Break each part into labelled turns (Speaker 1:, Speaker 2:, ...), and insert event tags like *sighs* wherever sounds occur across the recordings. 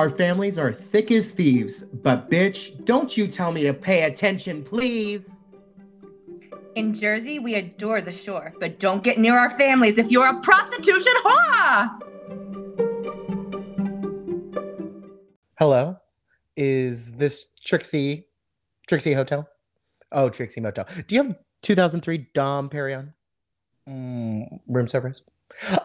Speaker 1: Our families are thick as thieves, but bitch, don't you tell me to pay attention, please.
Speaker 2: In Jersey, we adore the shore, but don't get near our families if you're a prostitution whore!
Speaker 1: Hello, is this Trixie, Trixie Hotel? Oh, Trixie Motel. Do you have 2003 Dom Perignon? Mm, room service?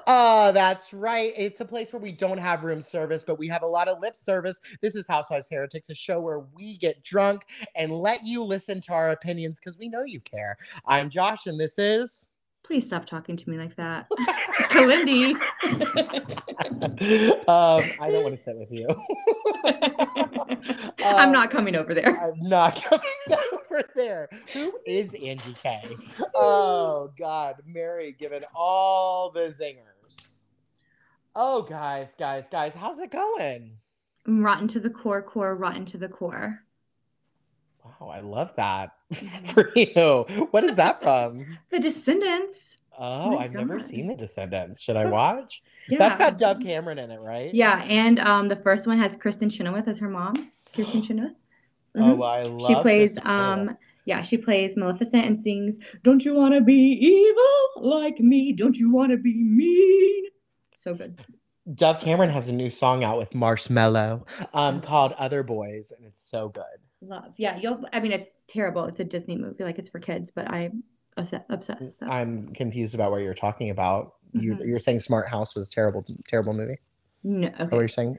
Speaker 1: Oh, that's right. It's a place where we don't have room service, but we have a lot of lip service. This is Housewives Heretics, a show where we get drunk and let you listen to our opinions because we know you care. I'm Josh, and this is.
Speaker 2: Please stop talking to me like that. *laughs* *laughs* Kalyndee. *laughs*
Speaker 1: um, I don't want to sit with you.
Speaker 2: I'm
Speaker 1: Um,
Speaker 2: not coming over there.
Speaker 1: I'm not coming over there. Who is Angie K? Oh God, Mary giving all the zingers. Oh guys, guys, guys, how's it going?
Speaker 2: Rotten to the core, core, rotten to the core.
Speaker 1: Wow, I love that *laughs* for you. What is that from?
Speaker 2: The Descendants.
Speaker 1: Oh,
Speaker 2: my
Speaker 1: I've never seen The Descendants. Should I watch?
Speaker 2: Yeah.
Speaker 1: That's got Dove Cameron in it, right?
Speaker 2: Yeah, and um, the first one has Kristin Chenoweth as her mom. Kristin Chenoweth.
Speaker 1: Oh,
Speaker 2: Mhm.
Speaker 1: well, I love.
Speaker 2: she plays um yeah she plays maleficent and sings don't you want to be evil like me don't you want to be mean so good
Speaker 1: Dove Cameron has a new song out with Marshmello, um, called "Other Boys," and it's so good.
Speaker 2: love yeah you'll i mean it's terrible it's a disney movie like it's for kids but i'm obsessed, so.
Speaker 1: I'm confused about what you're talking about. You,
Speaker 2: Mhm.
Speaker 1: You're saying Smart House was terrible, terrible movie.
Speaker 2: No
Speaker 1: Is that what
Speaker 2: okay
Speaker 1: you're saying?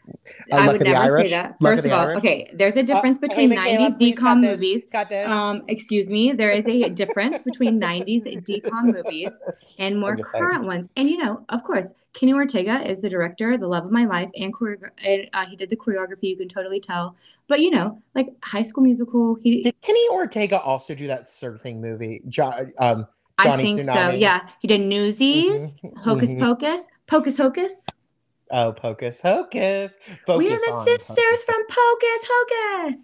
Speaker 1: Uh,
Speaker 2: i
Speaker 1: Luck
Speaker 2: would
Speaker 1: of the
Speaker 2: never
Speaker 1: Irish?
Speaker 2: say that
Speaker 1: Luck
Speaker 2: first
Speaker 1: of
Speaker 2: of all
Speaker 1: Irish?
Speaker 2: okay there's a difference
Speaker 1: Uh,
Speaker 2: between
Speaker 1: hey,
Speaker 2: 90s
Speaker 1: please cut DCOM
Speaker 2: movies
Speaker 1: Got this.
Speaker 2: um excuse me there is a difference between 90s DCOM movies and *laughs* more
Speaker 1: just saying.
Speaker 2: current ones and you know of course kenny ortega is the director the love of my life and, choreogra- and uh, he did the choreography you can totally tell but you know like high school musical he
Speaker 1: Did Kenny Ortega also do that surfing movie? Jo- um,
Speaker 2: i
Speaker 1: Johnny
Speaker 2: think so yeah he did newsies
Speaker 1: mhm,
Speaker 2: hocus
Speaker 1: mhm.
Speaker 2: pocus pocus hocus
Speaker 1: Oh, Pocus Hocus. Focus
Speaker 2: we are the sisters
Speaker 1: Pocus.
Speaker 2: from pocus hocus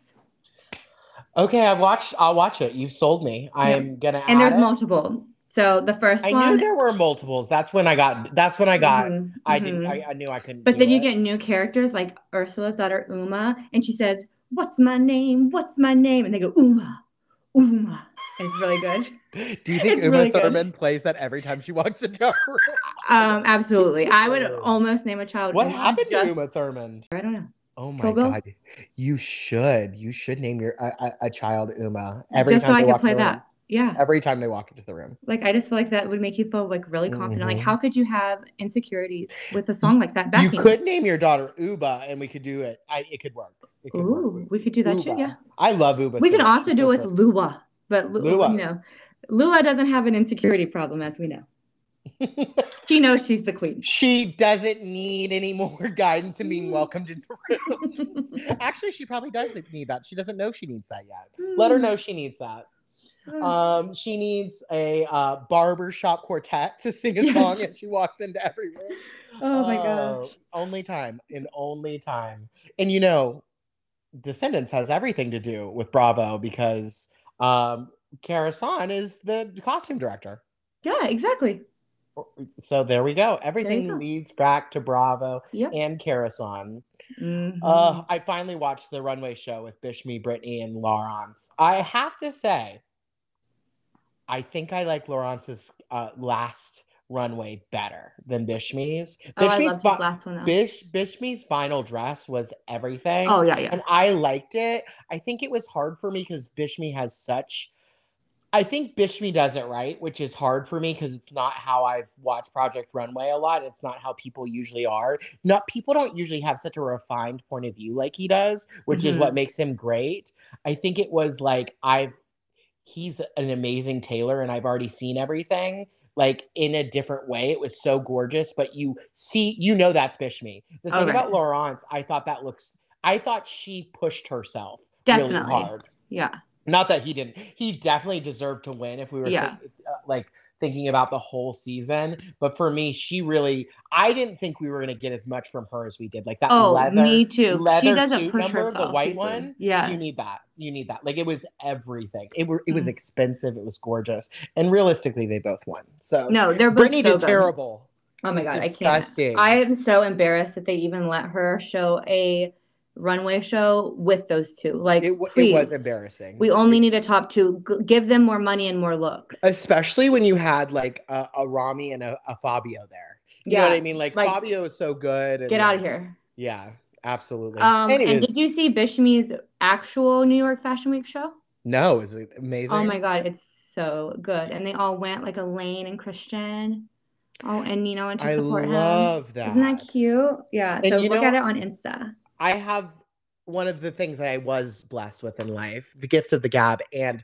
Speaker 1: Okay, I watched. I'll watch it. You've sold me. I'm gonna.
Speaker 2: and
Speaker 1: add
Speaker 2: there's
Speaker 1: it.
Speaker 2: multiple so the first
Speaker 1: I
Speaker 2: one
Speaker 1: knew there were multiples. That's when I got. That's when I got.
Speaker 2: Mhm,
Speaker 1: I didn't. I, I knew I couldn't.
Speaker 2: But then you get new characters like Ursula's daughter Uma, and she says, "What's my name? What's my name?" And they go, "Uma, Uma." And it's really good.
Speaker 1: Do you think
Speaker 2: It's
Speaker 1: Uma
Speaker 2: really good.
Speaker 1: Thurman plays that every time she walks into a room?
Speaker 2: Um, absolutely. I would
Speaker 1: Oh.
Speaker 2: almost name a child.
Speaker 1: What
Speaker 2: Uma
Speaker 1: happened
Speaker 2: just-
Speaker 1: to Uma Thurman?
Speaker 2: I don't know.
Speaker 1: Oh my
Speaker 2: Kill
Speaker 1: god, you should. You should name your a, a, a child Uma every
Speaker 2: just so
Speaker 1: time
Speaker 2: I
Speaker 1: they
Speaker 2: could
Speaker 1: walk
Speaker 2: play
Speaker 1: in the room.
Speaker 2: that. Yeah.
Speaker 1: Every time they walk into the room.
Speaker 2: Like I just feel like that would make you feel like really confident. Like
Speaker 1: Mhm.
Speaker 2: how could you have insecurities with a song like that backing?
Speaker 1: You could name your daughter Uba, and we could do it. I, it could work. It could
Speaker 2: Ooh,
Speaker 1: work.
Speaker 2: we could do that too. Yeah.
Speaker 1: I love Uba.
Speaker 2: We
Speaker 1: so
Speaker 2: can also do it with
Speaker 1: good.
Speaker 2: Lua, but Lu-
Speaker 1: Lua.
Speaker 2: you know, Lua doesn't have an insecurity problem, as we know. *laughs* She knows she's the queen.
Speaker 1: she doesn't need any more *laughs* guidance
Speaker 2: Mm.
Speaker 1: being welcomed into *laughs* rooms. Actually, she probably doesn't need that. She doesn't know she needs that yet. Let her know she needs that.
Speaker 2: Mm.
Speaker 1: Um, she needs a uh, barbershop quartet to sing a
Speaker 2: Yes.
Speaker 1: song as she walks into every room.
Speaker 2: Oh my
Speaker 1: Oh, Only time, in only time. And you know, Descendants has everything to do with Bravo because um, Kara Saun is the costume director.
Speaker 2: Yeah, exactly.
Speaker 1: So there we go. Everything
Speaker 2: go.
Speaker 1: leads back to Bravo
Speaker 2: Yep.
Speaker 1: and Kara Saun.
Speaker 2: Mhm.
Speaker 1: Uh, I finally watched the runway show with Bishme, Brittany, and Laurence. I have to say, I think I like Laurence's uh, last runway better than Bishme's.
Speaker 2: oh, I
Speaker 1: Bishme's,
Speaker 2: loved last one.
Speaker 1: Bish, Bishme's final dress was everything.
Speaker 2: oh yeah, yeah.
Speaker 1: And I liked it. I think it was hard for me because Bishme has such. I think Bishme does it right, which is hard for me because it's not how I've watched Project Runway a lot. It's not how people usually are. Not people don't usually have such a refined point of view like he does, which is
Speaker 2: Mhm.
Speaker 1: what makes him great. I think it was like I've he's an amazing tailor and I've already seen everything like in a different way. It was so gorgeous, but you see, you know that's Bishme. The thing
Speaker 2: right.
Speaker 1: about Laurence, I thought that looks I thought she pushed herself
Speaker 2: Definitely.
Speaker 1: really hard.
Speaker 2: Yeah.
Speaker 1: Not that he didn't. He definitely deserved to win if we were
Speaker 2: Yeah.
Speaker 1: thi- uh, like thinking about the whole season. But for me, she really I didn't think we were gonna get as much from her as we did. Like that
Speaker 2: Oh,
Speaker 1: leather
Speaker 2: me too.
Speaker 1: leather suit number,
Speaker 2: herself.
Speaker 1: the white one.
Speaker 2: Yeah.
Speaker 1: You need that. You need that. Like it was everything. It were it was
Speaker 2: Mhm.
Speaker 1: expensive. It was gorgeous. And realistically, they both won. So
Speaker 2: No, they're both
Speaker 1: Brittany
Speaker 2: so
Speaker 1: did
Speaker 2: good.
Speaker 1: terrible.
Speaker 2: Oh my god, I
Speaker 1: disgusting.
Speaker 2: can't. I am so embarrassed that they even let her show a runway show with those two. Like,
Speaker 1: It, w- it was embarrassing.
Speaker 2: we only need a top two. G- give them more money and more looks.
Speaker 1: especially when you had like a, a Rami and a, a Fabio there. You know what I mean? Like,
Speaker 2: like,
Speaker 1: Fabio is so good. And
Speaker 2: Get out of here.
Speaker 1: Yeah, absolutely.
Speaker 2: Um, and did you see Bishme's actual New York Fashion Week show?
Speaker 1: no, is it amazing?
Speaker 2: Oh my God, it's so good. And they all went like Elaine and Christian. Oh, and Nino went to
Speaker 1: I
Speaker 2: support him.
Speaker 1: I love that.
Speaker 2: Isn't that cute? Yeah.
Speaker 1: And
Speaker 2: so look
Speaker 1: know-
Speaker 2: at it on Insta.
Speaker 1: I have one of the things that I was blessed with in life, the gift of the gab and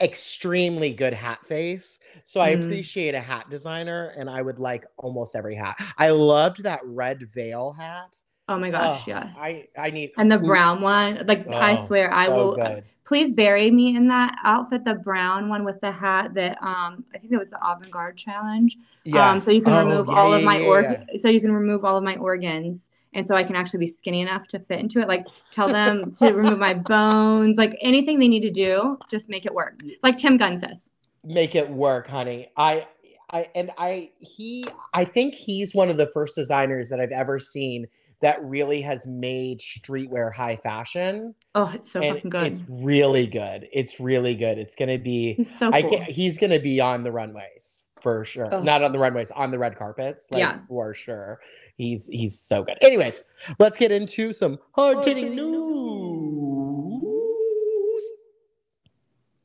Speaker 1: extremely good hat face. So I
Speaker 2: Mm.
Speaker 1: appreciate a hat designer and I would like almost every hat. I loved that red veil hat.
Speaker 2: Oh my gosh,
Speaker 1: Oh,
Speaker 2: yes.
Speaker 1: I I need
Speaker 2: And the brown one, like I
Speaker 1: oh,
Speaker 2: swear, I will.
Speaker 1: good.
Speaker 2: Please bury me in that outfit, the brown one with the hat that um I think it was the avant-garde challenge. Um, so you can
Speaker 1: Oh,
Speaker 2: remove
Speaker 1: yeah,
Speaker 2: all of my
Speaker 1: yeah,
Speaker 2: org
Speaker 1: yeah.
Speaker 2: so you can remove all of my organs. And so I can actually be skinny enough to fit into it. Like tell them to remove my bones, like anything they need to do, just make it work. Like Tim Gunn says.
Speaker 1: make it work, honey. I I and I he I think he's one of the first designers that I've ever seen that really has made streetwear high fashion.
Speaker 2: Oh, it's so
Speaker 1: and
Speaker 2: fucking good.
Speaker 1: it's really good. It's really good. It's gonna be
Speaker 2: He's so
Speaker 1: I
Speaker 2: cool.
Speaker 1: he's gonna be on the runways for sure.
Speaker 2: Oh.
Speaker 1: Not on the runways, on the red carpets, like
Speaker 2: Yeah.
Speaker 1: for sure. He's he's so good. Anyways, let's get into some hard hitting news.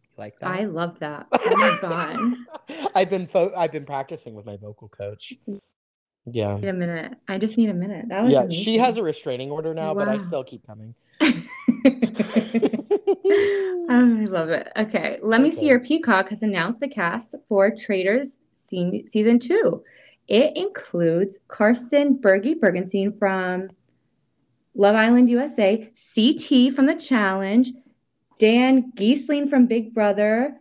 Speaker 1: You like that?
Speaker 2: I love that. Oh my *laughs* god.
Speaker 1: I've been fo- I've been practicing with my vocal coach. Yeah.
Speaker 2: Need a minute. I just need a minute. That was
Speaker 1: Yeah, she has a restraining order now, but I still keep coming.
Speaker 2: Oh, *laughs* *laughs* I love it. Okay, let me see
Speaker 1: Okay.
Speaker 2: your Peacock has announced the cast for Traitors se- season two. It includes Carsten Berge Bergenstein from Love Island USA, CT from The Challenge, Dan Gheesling from Big Brother,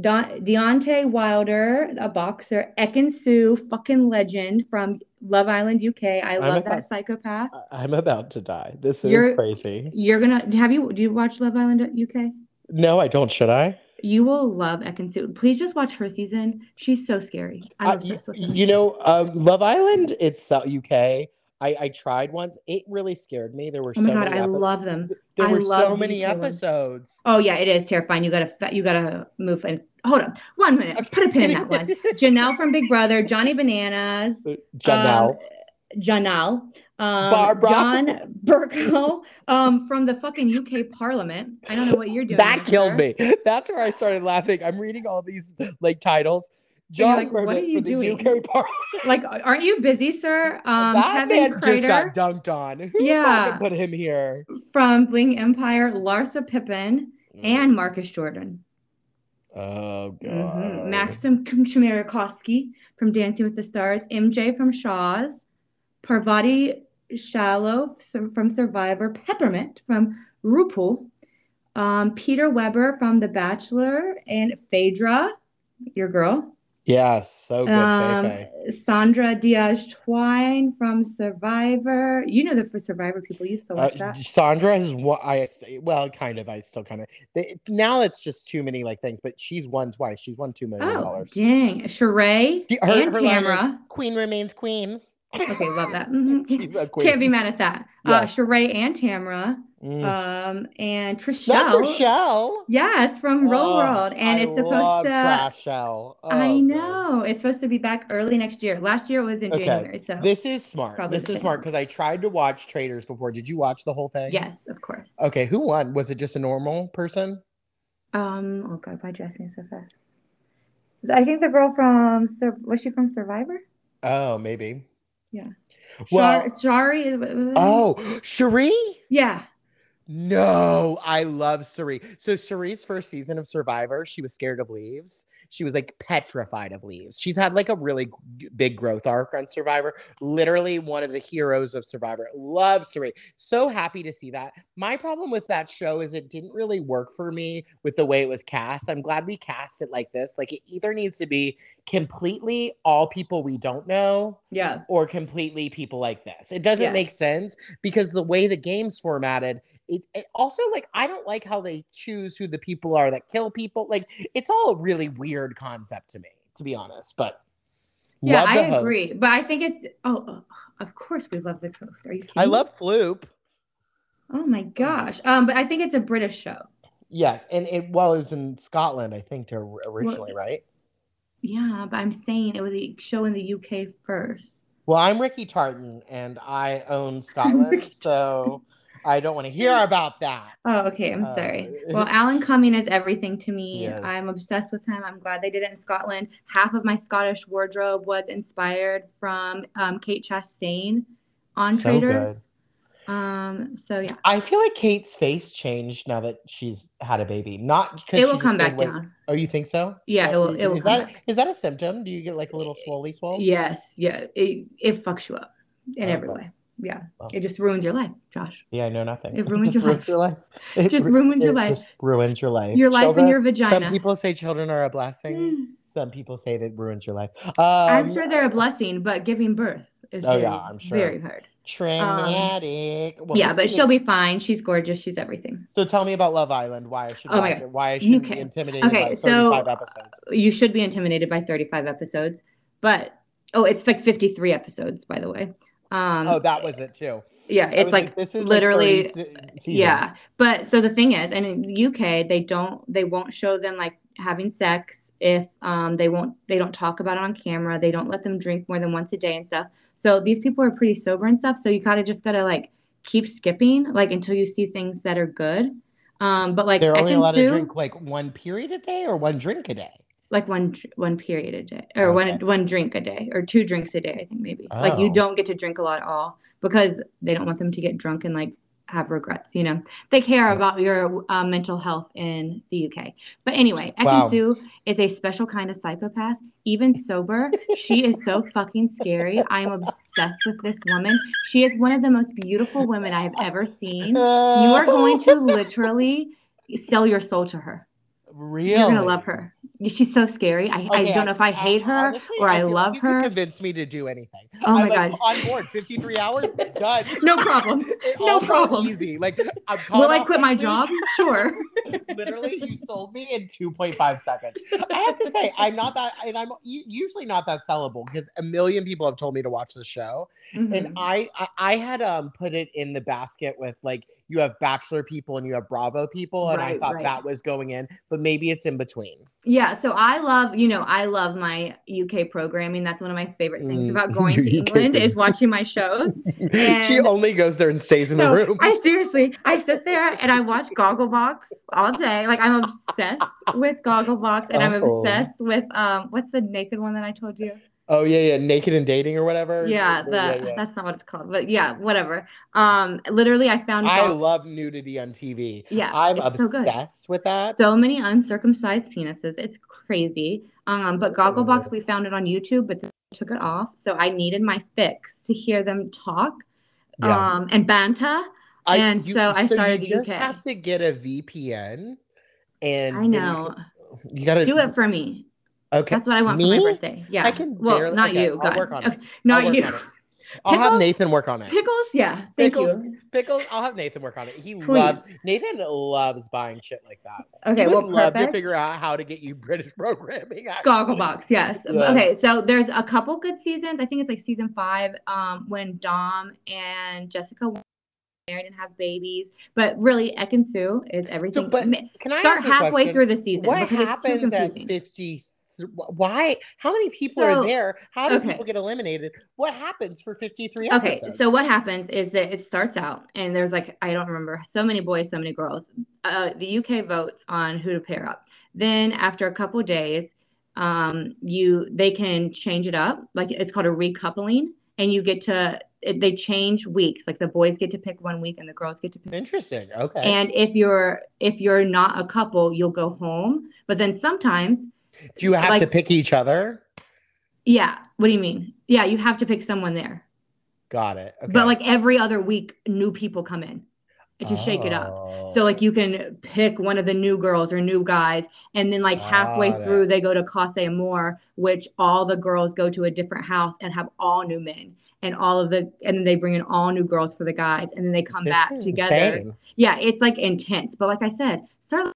Speaker 2: Don- Deontay Wilder, a boxer, Ekin Sue, fucking legend from Love Island UK. I love
Speaker 1: about-
Speaker 2: that psychopath.
Speaker 1: I'm about to die. This is
Speaker 2: You're-
Speaker 1: crazy.
Speaker 2: You're gonna have you do you watch Love Island UK?
Speaker 1: No, I don't. Should I?
Speaker 2: You will love Ekin Please just watch her season. She's so scary. I'm
Speaker 1: Uh,
Speaker 2: obsessed with her.
Speaker 1: you know, um, Love Island. It's uh, UK. I, I tried once. It really scared me. There were
Speaker 2: oh my
Speaker 1: so
Speaker 2: god,
Speaker 1: many
Speaker 2: I
Speaker 1: epi-
Speaker 2: love them.
Speaker 1: There
Speaker 2: I
Speaker 1: were so many episodes.
Speaker 2: Oh yeah, it is terrifying. You gotta you gotta move and hold on one minute. Put a pin in that one. *laughs* Janelle from Big Brother, Johnny Bananas,
Speaker 1: Janelle.
Speaker 2: um, Janelle, um,
Speaker 1: Barbara.
Speaker 2: John Bercow, um, from the fucking UK Parliament. I don't know what you're doing.
Speaker 1: that killed me. That's where I started laughing. I'm reading all these like titles. John
Speaker 2: like, what are you doing? *laughs* Like, aren't you busy, sir? Um,
Speaker 1: that
Speaker 2: Kevin
Speaker 1: man just got dunked on. Who
Speaker 2: Yeah.
Speaker 1: put him here?
Speaker 2: from Bling Empire, Larsa Pippen, and Marcus Jordan.
Speaker 1: oh god.
Speaker 2: Mhm. Maksim Chmerkovskiy from Dancing with the Stars, MJ from Shahs, Parvati Shallow from Survivor, Peppermint from RuPaul, um, Peter Weber from The Bachelor, and Phaedra, your girl,
Speaker 1: Yes, so good.
Speaker 2: um,
Speaker 1: Faye Faye.
Speaker 2: Sandra Diaz Twine from Survivor. You know the for Survivor people used to
Speaker 1: Uh,
Speaker 2: watch that.
Speaker 1: Sandra is what I well, kind of. I still kind of. They, now it's just too many like things, but she's won twice. She's won two million dollars.
Speaker 2: Oh, dang. Sheree
Speaker 1: She- her-
Speaker 2: and
Speaker 1: her
Speaker 2: Tamra.
Speaker 1: Queen remains queen.
Speaker 2: Okay, love that. *laughs* Mhm.
Speaker 1: Queen.
Speaker 2: Can't be mad at that. Uh,
Speaker 1: Yeah.
Speaker 2: Sheree and Tamra.
Speaker 1: Mm.
Speaker 2: Um, and
Speaker 1: Not
Speaker 2: Trishelle. Yes, from Roll
Speaker 1: Oh,
Speaker 2: World. And
Speaker 1: I
Speaker 2: it's supposed to.
Speaker 1: Trash Shell.
Speaker 2: I
Speaker 1: Oh,
Speaker 2: know. It's supposed to be back early next year. Last year it was in
Speaker 1: Okay,
Speaker 2: January. So,
Speaker 1: This is smart.
Speaker 2: Probably
Speaker 1: This is smart because I tried to watch Traitors before. Did you watch the whole thing?
Speaker 2: yes, of course.
Speaker 1: Okay, who won? Was it just a normal person?
Speaker 2: Um, oh God, why did you ask me so fast? I think the girl from, was she from Survivor?
Speaker 1: Oh, maybe.
Speaker 2: Yeah.
Speaker 1: Well,
Speaker 2: Shari? is- was it?
Speaker 1: oh, Cirie?
Speaker 2: Yeah.
Speaker 1: No, I love Cirie. So Cirie's first season of Survivor, she was scared of leaves. She was like petrified of leaves. She's had like a really g- big growth arc on Survivor. Literally one of the heroes of Survivor. Love Cirie. So happy to see that. My problem with that show is it didn't really work for me with the way it was cast. I'm glad we cast it like this. Like it either needs to be completely all people we don't know
Speaker 2: Yeah.
Speaker 1: or completely people like this. It doesn't
Speaker 2: Yes.
Speaker 1: make sense because the way the game's formatted, it, it also like I don't like how they choose who the people are that kill people. Like it's all a really weird concept to me, to be honest. But
Speaker 2: Yeah,
Speaker 1: love
Speaker 2: I
Speaker 1: the host.
Speaker 2: agree. But I think it's, oh, oh, of course we love the coast. Are you kidding?
Speaker 1: I
Speaker 2: me?
Speaker 1: love Floop.
Speaker 2: Oh my gosh. Um, but I think it's a British show.
Speaker 1: Yes, and it well, it was in Scotland, I think, to originally, right?
Speaker 2: Yeah, but I'm saying it was a show in the UK first.
Speaker 1: Well, I'm Ricky Tartan, and I own *laughs* Scotland, so I don't want to hear about that.
Speaker 2: Oh, okay. I'm
Speaker 1: Uh,
Speaker 2: sorry. *laughs* Well, Alan Cumming is everything to me.
Speaker 1: Yes.
Speaker 2: I'm obsessed with him. I'm glad they did it in Scotland. Half of my Scottish wardrobe was inspired from um, Kate Chastain on
Speaker 1: So
Speaker 2: Traitors.
Speaker 1: good.
Speaker 2: Um, so yeah,
Speaker 1: I feel like Kate's face changed now that she's had a baby. Not because
Speaker 2: it will come back down.
Speaker 1: Oh, you think so?
Speaker 2: Yeah, it
Speaker 1: Oh,
Speaker 2: will. It will
Speaker 1: is
Speaker 2: come
Speaker 1: that
Speaker 2: back.
Speaker 1: is that a symptom? Do you get like a little swolly swole?
Speaker 2: Yes, yeah. It it fucks you up in every
Speaker 1: Okay.
Speaker 2: way. Yeah,
Speaker 1: Well.
Speaker 2: it just ruins your life, Josh.
Speaker 1: Yeah, I know nothing.
Speaker 2: It *laughs* ruins
Speaker 1: just
Speaker 2: your
Speaker 1: ruins
Speaker 2: life.
Speaker 1: your life. *laughs* It
Speaker 2: Just
Speaker 1: ru-
Speaker 2: ruins your
Speaker 1: it
Speaker 2: life.
Speaker 1: Just ruins your life.
Speaker 2: Your life and your vagina.
Speaker 1: Some people say children are a blessing.
Speaker 2: Mm.
Speaker 1: Some people say that ruins your life. Um,
Speaker 2: I'm sure they're a blessing, but giving birth is
Speaker 1: Oh,
Speaker 2: very,
Speaker 1: yeah, I'm sure.
Speaker 2: very hard.
Speaker 1: traumatic. Well,
Speaker 2: yeah, but she'll be fine. She's gorgeous. She's everything.
Speaker 1: So tell me about Love Island. Why I should
Speaker 2: Oh my
Speaker 1: watch
Speaker 2: God.
Speaker 1: it? Why I shouldn't
Speaker 2: Okay.
Speaker 1: be intimidated
Speaker 2: Okay,
Speaker 1: by
Speaker 2: so-
Speaker 1: 35 episodes.
Speaker 2: You should be intimidated by 35 episodes, but oh, it's like 53 episodes, by the way. Um,
Speaker 1: oh, that was it too.
Speaker 2: yeah, it's
Speaker 1: was
Speaker 2: like,
Speaker 1: this is
Speaker 2: literally,
Speaker 1: like 30 se- seasons.
Speaker 2: yeah. But so the thing is, and in the UK, they don't, they won't show them like having sex if um they won't, they don't talk about it on camera. They don't let them drink more than once a day and stuff. So these people are pretty sober and stuff. So you kind of just gotta like keep skipping like until you see things that are good. Um, but like
Speaker 1: They're only allowed to drink like one period a day or one drink a day.
Speaker 2: Like one one period a day or one
Speaker 1: Okay.
Speaker 2: one drink a day or two drinks a day i think maybe like you
Speaker 1: Oh.
Speaker 2: don't get to drink a lot at all because they don't want them to get drunk and like have regrets you know they care about your uh, mental health in the uk but anyway
Speaker 1: Wow.
Speaker 2: Is a special kind of psychopath even sober she is so fucking scary i am obsessed with this woman she is one of the most beautiful women i have ever seen you are going to *laughs* literally sell your soul to her
Speaker 1: really.
Speaker 2: you're gonna love her. She's so scary. I, I don't know if I hate her
Speaker 1: honestly,
Speaker 2: or I,
Speaker 1: like
Speaker 2: love
Speaker 1: you could
Speaker 2: her.
Speaker 1: Convince me to do anything.
Speaker 2: Oh my
Speaker 1: I'm like,
Speaker 2: god.
Speaker 1: on board. 53 hours, *laughs* done.
Speaker 2: No problem. *laughs* No problem.
Speaker 1: Easy. Like I'm
Speaker 2: Will I quit my job? Sure. *laughs*
Speaker 1: Literally, you sold me in 2.5 seconds. I have to say, I'm not that, and I'm usually not that sellable because a million people have told me to watch the show, and
Speaker 2: Mhm.
Speaker 1: I, I, I had um put it in the basket with like you have Bachelor people and you have Bravo people, and I thought
Speaker 2: right.
Speaker 1: that was going in, but maybe it's in between.
Speaker 2: Yeah, so I love, you know, I love my UK programming. That's one of my favorite things
Speaker 1: Mm,
Speaker 2: about *laughs* going to England is watching my shows. *laughs*
Speaker 1: she only goes there and stays in the room.
Speaker 2: I seriously, I sit there and I watch Gogglebox all day. Like I'm obsessed with Gogglebox, and I'm
Speaker 1: Oh.
Speaker 2: obsessed with um, what's the naked one that I told you?
Speaker 1: Oh yeah, yeah, naked and dating or whatever.
Speaker 2: Yeah, the
Speaker 1: yeah, yeah.
Speaker 2: that's not what it's called, but yeah, whatever. Um, literally, I found
Speaker 1: I love nudity on TV.
Speaker 2: yeah,
Speaker 1: I'm
Speaker 2: it's so
Speaker 1: obsessed with that.
Speaker 2: so many uncircumcised penises. It's crazy. Um, but Gogglebox, we found it on YouTube, but they took it off. So I needed my fix to hear them talk
Speaker 1: Yeah.
Speaker 2: um, and banta. and so I started
Speaker 1: You just
Speaker 2: UK.
Speaker 1: have to get a VPN, and
Speaker 2: I know.
Speaker 1: You, gotta
Speaker 2: Do it for me.
Speaker 1: Okay.
Speaker 2: That's what I want
Speaker 1: Me?
Speaker 2: for my birthday. Yeah.
Speaker 1: I can barely, well,
Speaker 2: not
Speaker 1: okay,
Speaker 2: you.
Speaker 1: I'll
Speaker 2: God.
Speaker 1: work on it.
Speaker 2: Not you.
Speaker 1: I'll
Speaker 2: pickles, have
Speaker 1: Nathan work on it.
Speaker 2: Pickles, yeah. Thank
Speaker 1: pickles,
Speaker 2: you.
Speaker 1: pickles. I'll have Nathan work on it. He
Speaker 2: Please.
Speaker 1: loves Nathan loves buying shit like that.
Speaker 2: Okay,
Speaker 1: he would
Speaker 2: well,
Speaker 1: love
Speaker 2: perfect.
Speaker 1: to figure out how to get you British *laughs* programming. Actually.
Speaker 2: Gogglebox, yes.
Speaker 1: Yeah.
Speaker 2: Okay, so there's a couple good seasons. I think it's like season five, um, when Dom and Jessica married and have babies. But really, Ekin-Su is everything.
Speaker 1: So,
Speaker 2: but
Speaker 1: can I
Speaker 2: start halfway through the season?
Speaker 1: What happens at 53? Why? How many people
Speaker 2: So-
Speaker 1: are there? How do
Speaker 2: okay.
Speaker 1: people get eliminated? What happens for 53
Speaker 2: Okay,
Speaker 1: episodes?
Speaker 2: so what happens is that it starts out, and there's like I don't remember so many boys, so many girls. Uh, the UK votes on who to pair up. Then after a couple days, um, you they can change it up. Like it's called a recoupling, and you get to it, they change weeks. Like the boys get to pick one week, and the girls get to pick.
Speaker 1: Interesting. Okay.
Speaker 2: And if you're if you're not a couple, you'll go home. But then sometimes,
Speaker 1: do you have to pick each other?
Speaker 2: yeah. What do you mean? Yeah, you have to pick someone there.
Speaker 1: Got it. Okay.
Speaker 2: But like every other week, new people come in to shake it up.
Speaker 1: Oh.
Speaker 2: So like you can pick one of the new girls or new guys, and then like halfway through they go to Casa Amor, which all the girls go to a different house and have all new men, and all of the and then they bring in all new girls for the guys, and then they come
Speaker 1: This
Speaker 2: back together.
Speaker 1: insane.
Speaker 2: Yeah, it's like intense. But like I said, start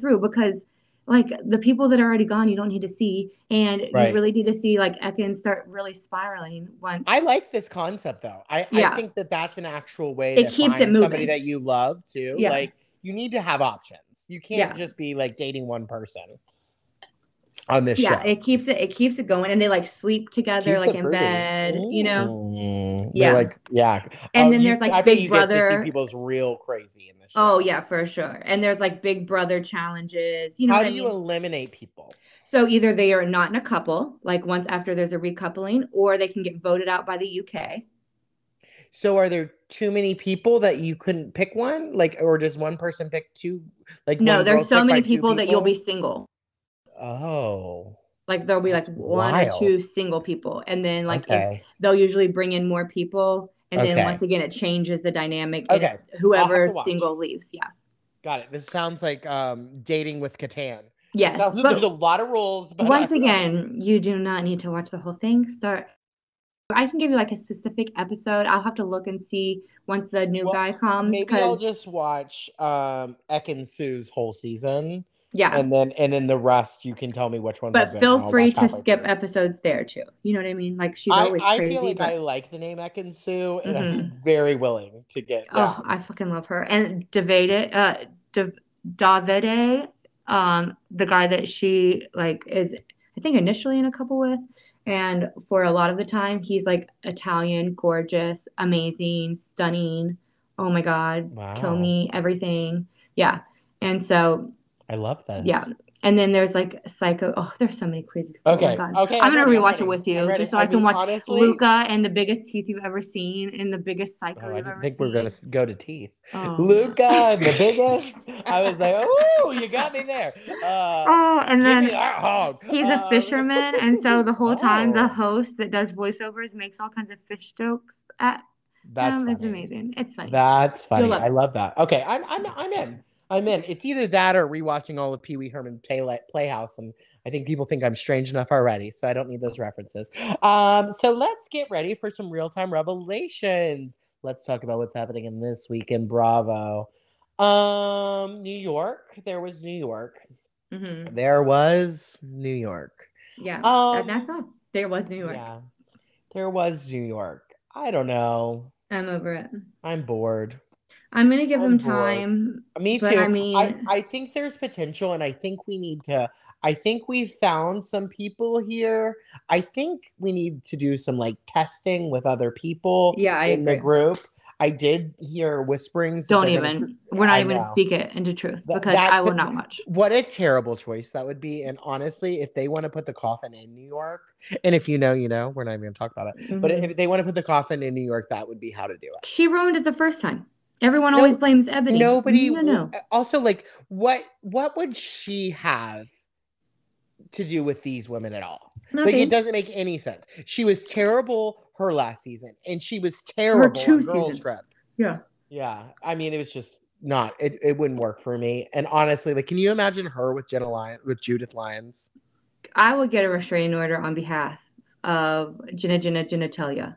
Speaker 2: through because like the people that are already gone, you don't need to see, and
Speaker 1: Right.
Speaker 2: you really need to see like Ekin start really spiraling once.
Speaker 1: I like this concept though. I,
Speaker 2: Yeah.
Speaker 1: I think that that's an actual way
Speaker 2: It keeps it
Speaker 1: moving somebody that you love too.
Speaker 2: Yeah.
Speaker 1: Like you need to have options. You can't
Speaker 2: Yeah.
Speaker 1: just be like dating one person on this show,
Speaker 2: yeah,
Speaker 1: show.
Speaker 2: it keeps it it keeps it going, and they like sleep together,
Speaker 1: Keeps
Speaker 2: like in bed, you know.
Speaker 1: Mm,
Speaker 2: Yeah.
Speaker 1: they're like yeah.
Speaker 2: And
Speaker 1: Oh,
Speaker 2: then
Speaker 1: you-
Speaker 2: there's, like,
Speaker 1: I
Speaker 2: Big
Speaker 1: you get to
Speaker 2: Brother.
Speaker 1: see people's real crazy in this show.
Speaker 2: Oh yeah, for sure. And there's like Big Brother challenges. You know
Speaker 1: How do
Speaker 2: I
Speaker 1: you eliminate people?
Speaker 2: So either they are not in a couple, like once after there's a recoupling, or they can get voted out by the UK.
Speaker 1: So are there too many people that you couldn't pick one? Like or does one person pick two like
Speaker 2: No, there's so many
Speaker 1: two
Speaker 2: people that you'll be single.
Speaker 1: Oh.
Speaker 2: Like there'll be like one or two single people, and then like
Speaker 1: okay.
Speaker 2: they'll usually bring in more people, and then once again it changes the dynamic. and
Speaker 1: Okay.
Speaker 2: whoever single leaves, yeah,
Speaker 1: Got it. This sounds like um dating with Catan.
Speaker 2: yes.
Speaker 1: Sounds
Speaker 2: but
Speaker 1: there's a lot of rules. But
Speaker 2: once again, you do not need to watch the whole thing. Start. I can give you like a specific episode. I'll have to look and see once the new
Speaker 1: Well,
Speaker 2: guy comes.
Speaker 1: maybe I'll just watch um Ekin-Su's whole season,
Speaker 2: yeah.
Speaker 1: and then and then the rest you can tell me which ones.
Speaker 2: But feel free to skip
Speaker 1: through.
Speaker 2: episodes there too. You know what I mean? Like she's
Speaker 1: I,
Speaker 2: always
Speaker 1: I
Speaker 2: crazy.
Speaker 1: feel like
Speaker 2: but,
Speaker 1: I like the name Ekin-Su, and I'm very willing to get.
Speaker 2: oh. I fucking love her. And Davide, uh, Dav- Davide, um, the guy that she like is, I think initially in a couple with, and for a lot of the time he's like Italian, gorgeous, amazing, stunning. Oh my God, kill me, everything. Yeah. And so
Speaker 1: I love this.
Speaker 2: Yeah. And then there's like Psycho. Oh, there's so many crazy. people.
Speaker 1: Okay.
Speaker 2: Oh
Speaker 1: okay.
Speaker 2: I'm gonna
Speaker 1: ready,
Speaker 2: rewatch
Speaker 1: ready,
Speaker 2: it with
Speaker 1: I'm
Speaker 2: you just so I, can
Speaker 1: mean,
Speaker 2: watch
Speaker 1: honestly,
Speaker 2: Luca and the biggest teeth you've ever seen and the biggest psycho
Speaker 1: Oh, I
Speaker 2: you've
Speaker 1: didn't
Speaker 2: ever
Speaker 1: think
Speaker 2: seen.
Speaker 1: we're gonna go to teeth.
Speaker 2: Oh.
Speaker 1: Luca, and the biggest. *laughs* I was like, oh, you got me there. Uh,
Speaker 2: Oh, and then
Speaker 1: that
Speaker 2: he's a
Speaker 1: Um,
Speaker 2: fisherman, and so the whole time *laughs*
Speaker 1: Oh.
Speaker 2: the host that does voiceovers makes all kinds of fish jokes at
Speaker 1: That's
Speaker 2: him. It's amazing. It's funny.
Speaker 1: That's funny. I love that. Okay, I'm I'm I'm in. I'm in. It's either that or rewatching all of Pee Wee Herman Play Playhouse, and I think people think I'm strange enough already, so I don't need those references. Um, so let's get ready for some real time revelations. Let's talk about what's happening in this week in Bravo. Um, New York. There was New York.
Speaker 2: Mhm.
Speaker 1: There was New York.
Speaker 2: Yeah,
Speaker 1: Um,
Speaker 2: and that's all. There was New York.
Speaker 1: Yeah, there was New York. I don't know.
Speaker 2: I'm over it.
Speaker 1: I'm bored.
Speaker 2: I'm gonna give him
Speaker 1: bored.
Speaker 2: time.
Speaker 1: Me too.
Speaker 2: But I
Speaker 1: I,
Speaker 2: mean-
Speaker 1: I think there's potential, and I think we need to. I think we've found some people here. I think we need to do some like testing with other people
Speaker 2: Yeah, I
Speaker 1: in the group. I did hear whisperings.
Speaker 2: Don't even.
Speaker 1: tr-
Speaker 2: We're not
Speaker 1: I
Speaker 2: even
Speaker 1: know.
Speaker 2: speak it into truth
Speaker 1: Th-
Speaker 2: because I will
Speaker 1: the-
Speaker 2: not watch.
Speaker 1: What a terrible choice that would be. And honestly, if they want to put the coffin in New York, and if you know, you know, we're not even gonna talk about it. But
Speaker 2: Mhm.
Speaker 1: if they want to put the coffin in New York, that would be how to do it.
Speaker 2: she ruined it the first time. Everyone
Speaker 1: No-
Speaker 2: always blames Ebony.
Speaker 1: Nobody.
Speaker 2: No, no.
Speaker 1: Also, like, what what would she have to do with these women at all? Like, it doesn't make any sense. She was terrible her last season, and she was terrible
Speaker 2: two
Speaker 1: on Girls
Speaker 2: seasons.
Speaker 1: Trip.
Speaker 2: Yeah.
Speaker 1: Yeah, I mean, it was just not. It, it wouldn't work for me. And honestly, like, can you imagine her with Jenna Lyon with Judith Lyons?
Speaker 2: I would get a restraining order on behalf of Jenna Jenna Genitalia.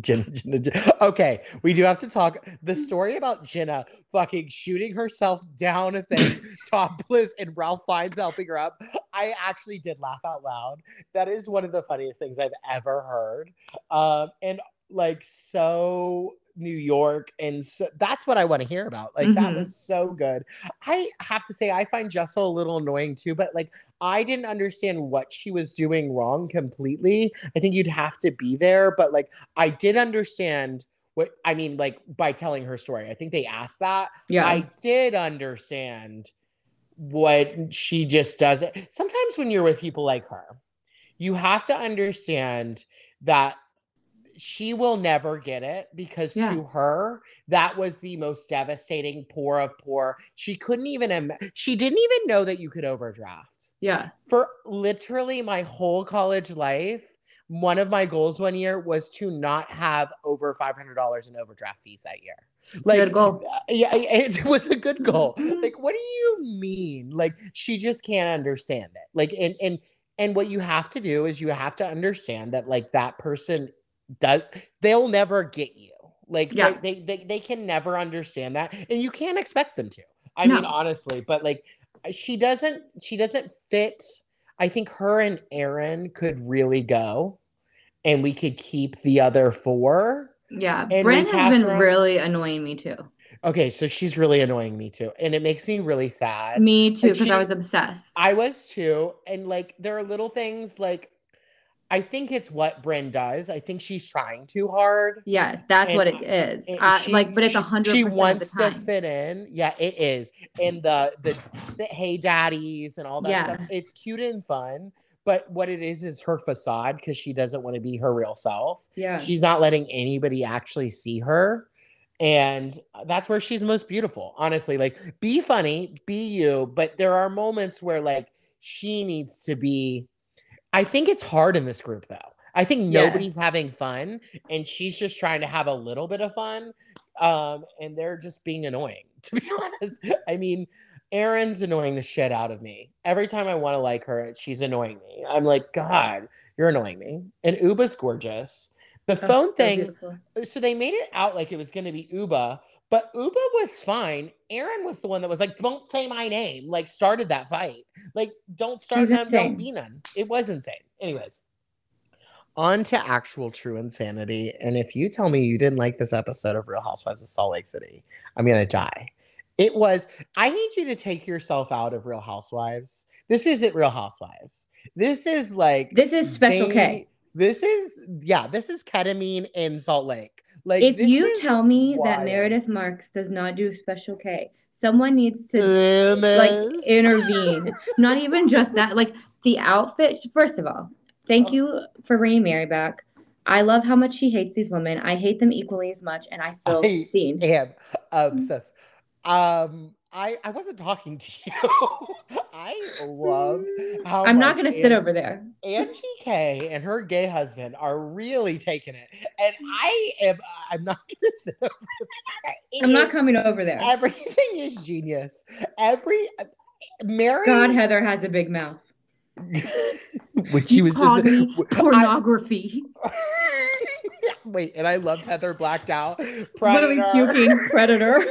Speaker 1: Jenna, Jenna, Jenna. Okay, we do have to talk. The story about Jenna fucking shooting herself down a thing, *laughs* topless, and Ralph Fiennes helping her up. I actually did laugh out loud. That is one of the funniest things I've ever heard. Um, and like so New York, and so that's what I want to hear about. Like that
Speaker 2: Mhm.
Speaker 1: was so good. I have to say, I find Jessel a little annoying too, but like I didn't understand what she was doing wrong completely. I think you'd have to be there, but like I did understand what I mean, like by telling her story. I think they asked that.
Speaker 2: Yeah.
Speaker 1: I did understand what she just doesn't. Sometimes when you're with people like her, you have to understand that she will never get it because
Speaker 2: Yeah.
Speaker 1: to her that was the most devastating poor of poor. She couldn't even Im- she didn't even know that you could overdraft
Speaker 2: yeah.
Speaker 1: for literally my whole college life, one of my goals one year was to not have over five hundred dollars in overdraft fees that year. Like, uh, yeah, *laughs* it was a good goal.
Speaker 2: Mhm.
Speaker 1: like, what do you mean? Like, she just can't understand it. Like, and and and what you have to do is you have to understand that like that person does they'll never get you. Like,
Speaker 2: Yeah.
Speaker 1: they, they they they can never understand that, and you can't expect them to. I mean, honestly, but like she doesn't she doesn't fit. I think her and Erin could really go, and we could keep the other four.
Speaker 2: Yeah,
Speaker 1: And
Speaker 2: Bryn has been
Speaker 1: her
Speaker 2: really annoying me too.
Speaker 1: Okay, so she's really annoying me too, and it makes me really sad.
Speaker 2: Me too, because I was obsessed.
Speaker 1: I was too, and like there are little things like I think it's what Bryn does. I think she's trying too hard.
Speaker 2: Yes, that's
Speaker 1: And
Speaker 2: what it is.
Speaker 1: I-
Speaker 2: is.
Speaker 1: And
Speaker 2: I,
Speaker 1: she-
Speaker 2: like, but it's a hundred.
Speaker 1: She wants to fit in. Yeah, it is. And the the the hey daddies and all that
Speaker 2: Yeah.
Speaker 1: stuff. It's cute and fun. But what it is is her facade because she doesn't want to be her real self.
Speaker 2: Yeah,
Speaker 1: She's not letting anybody actually see her. And that's where she's most beautiful. Honestly, like be funny, be you, but there are moments where like she needs to be I think it's hard in this group though. I think
Speaker 2: Yeah.
Speaker 1: nobody's having fun and she's just trying to have a little bit of fun. Um, and they're just being annoying, *laughs* to be honest. I mean, Erin's annoying the shit out of me. Every time I want to like her, she's annoying me. I'm like, God, you're annoying me. And Ubah's gorgeous. The
Speaker 2: Oh,
Speaker 1: phone
Speaker 2: so
Speaker 1: thing,
Speaker 2: beautiful.
Speaker 1: so they made it out like it was going to be Ubah, but Ubah was fine. Erin was the one that was like, "Don't say my name." Like started that fight. Like, don't start none, don't be none. It was insane. Anyways, on to actual true insanity. And if you tell me you didn't like this episode of Real Housewives of Salt Lake City, I'm gonna die. It was. I need you to take yourself out of Real Housewives. This isn't Real Housewives. This is like
Speaker 2: This is Special K.
Speaker 1: This is yeah. This is ketamine in Salt Lake. Like
Speaker 2: If you tell me
Speaker 1: wild.
Speaker 2: that Meredith Marks does not do Special K, someone needs to
Speaker 1: Goodness.
Speaker 2: like intervene. *laughs* Not even just that, like the outfit. First of all, thank
Speaker 1: Oh.
Speaker 2: you for bringing Mary back. I love how much she hates these women. I hate them equally as much, and I feel
Speaker 1: I
Speaker 2: seen.
Speaker 1: am obsessed. Um, I I wasn't talking to you. *laughs* I love how
Speaker 2: I'm not going to sit over there.
Speaker 1: Angie K and her gay husband are really taking it, and I am. I'm not going *laughs* to sit over there. It
Speaker 2: I'm not coming over there.
Speaker 1: Everything is genius. Every Mary.
Speaker 2: God, Heather has a big mouth. *laughs*
Speaker 1: Which she was just
Speaker 2: me
Speaker 1: I-
Speaker 2: pornography.
Speaker 1: Wait, and I loved Heather blacked out.
Speaker 2: Literally puking predator.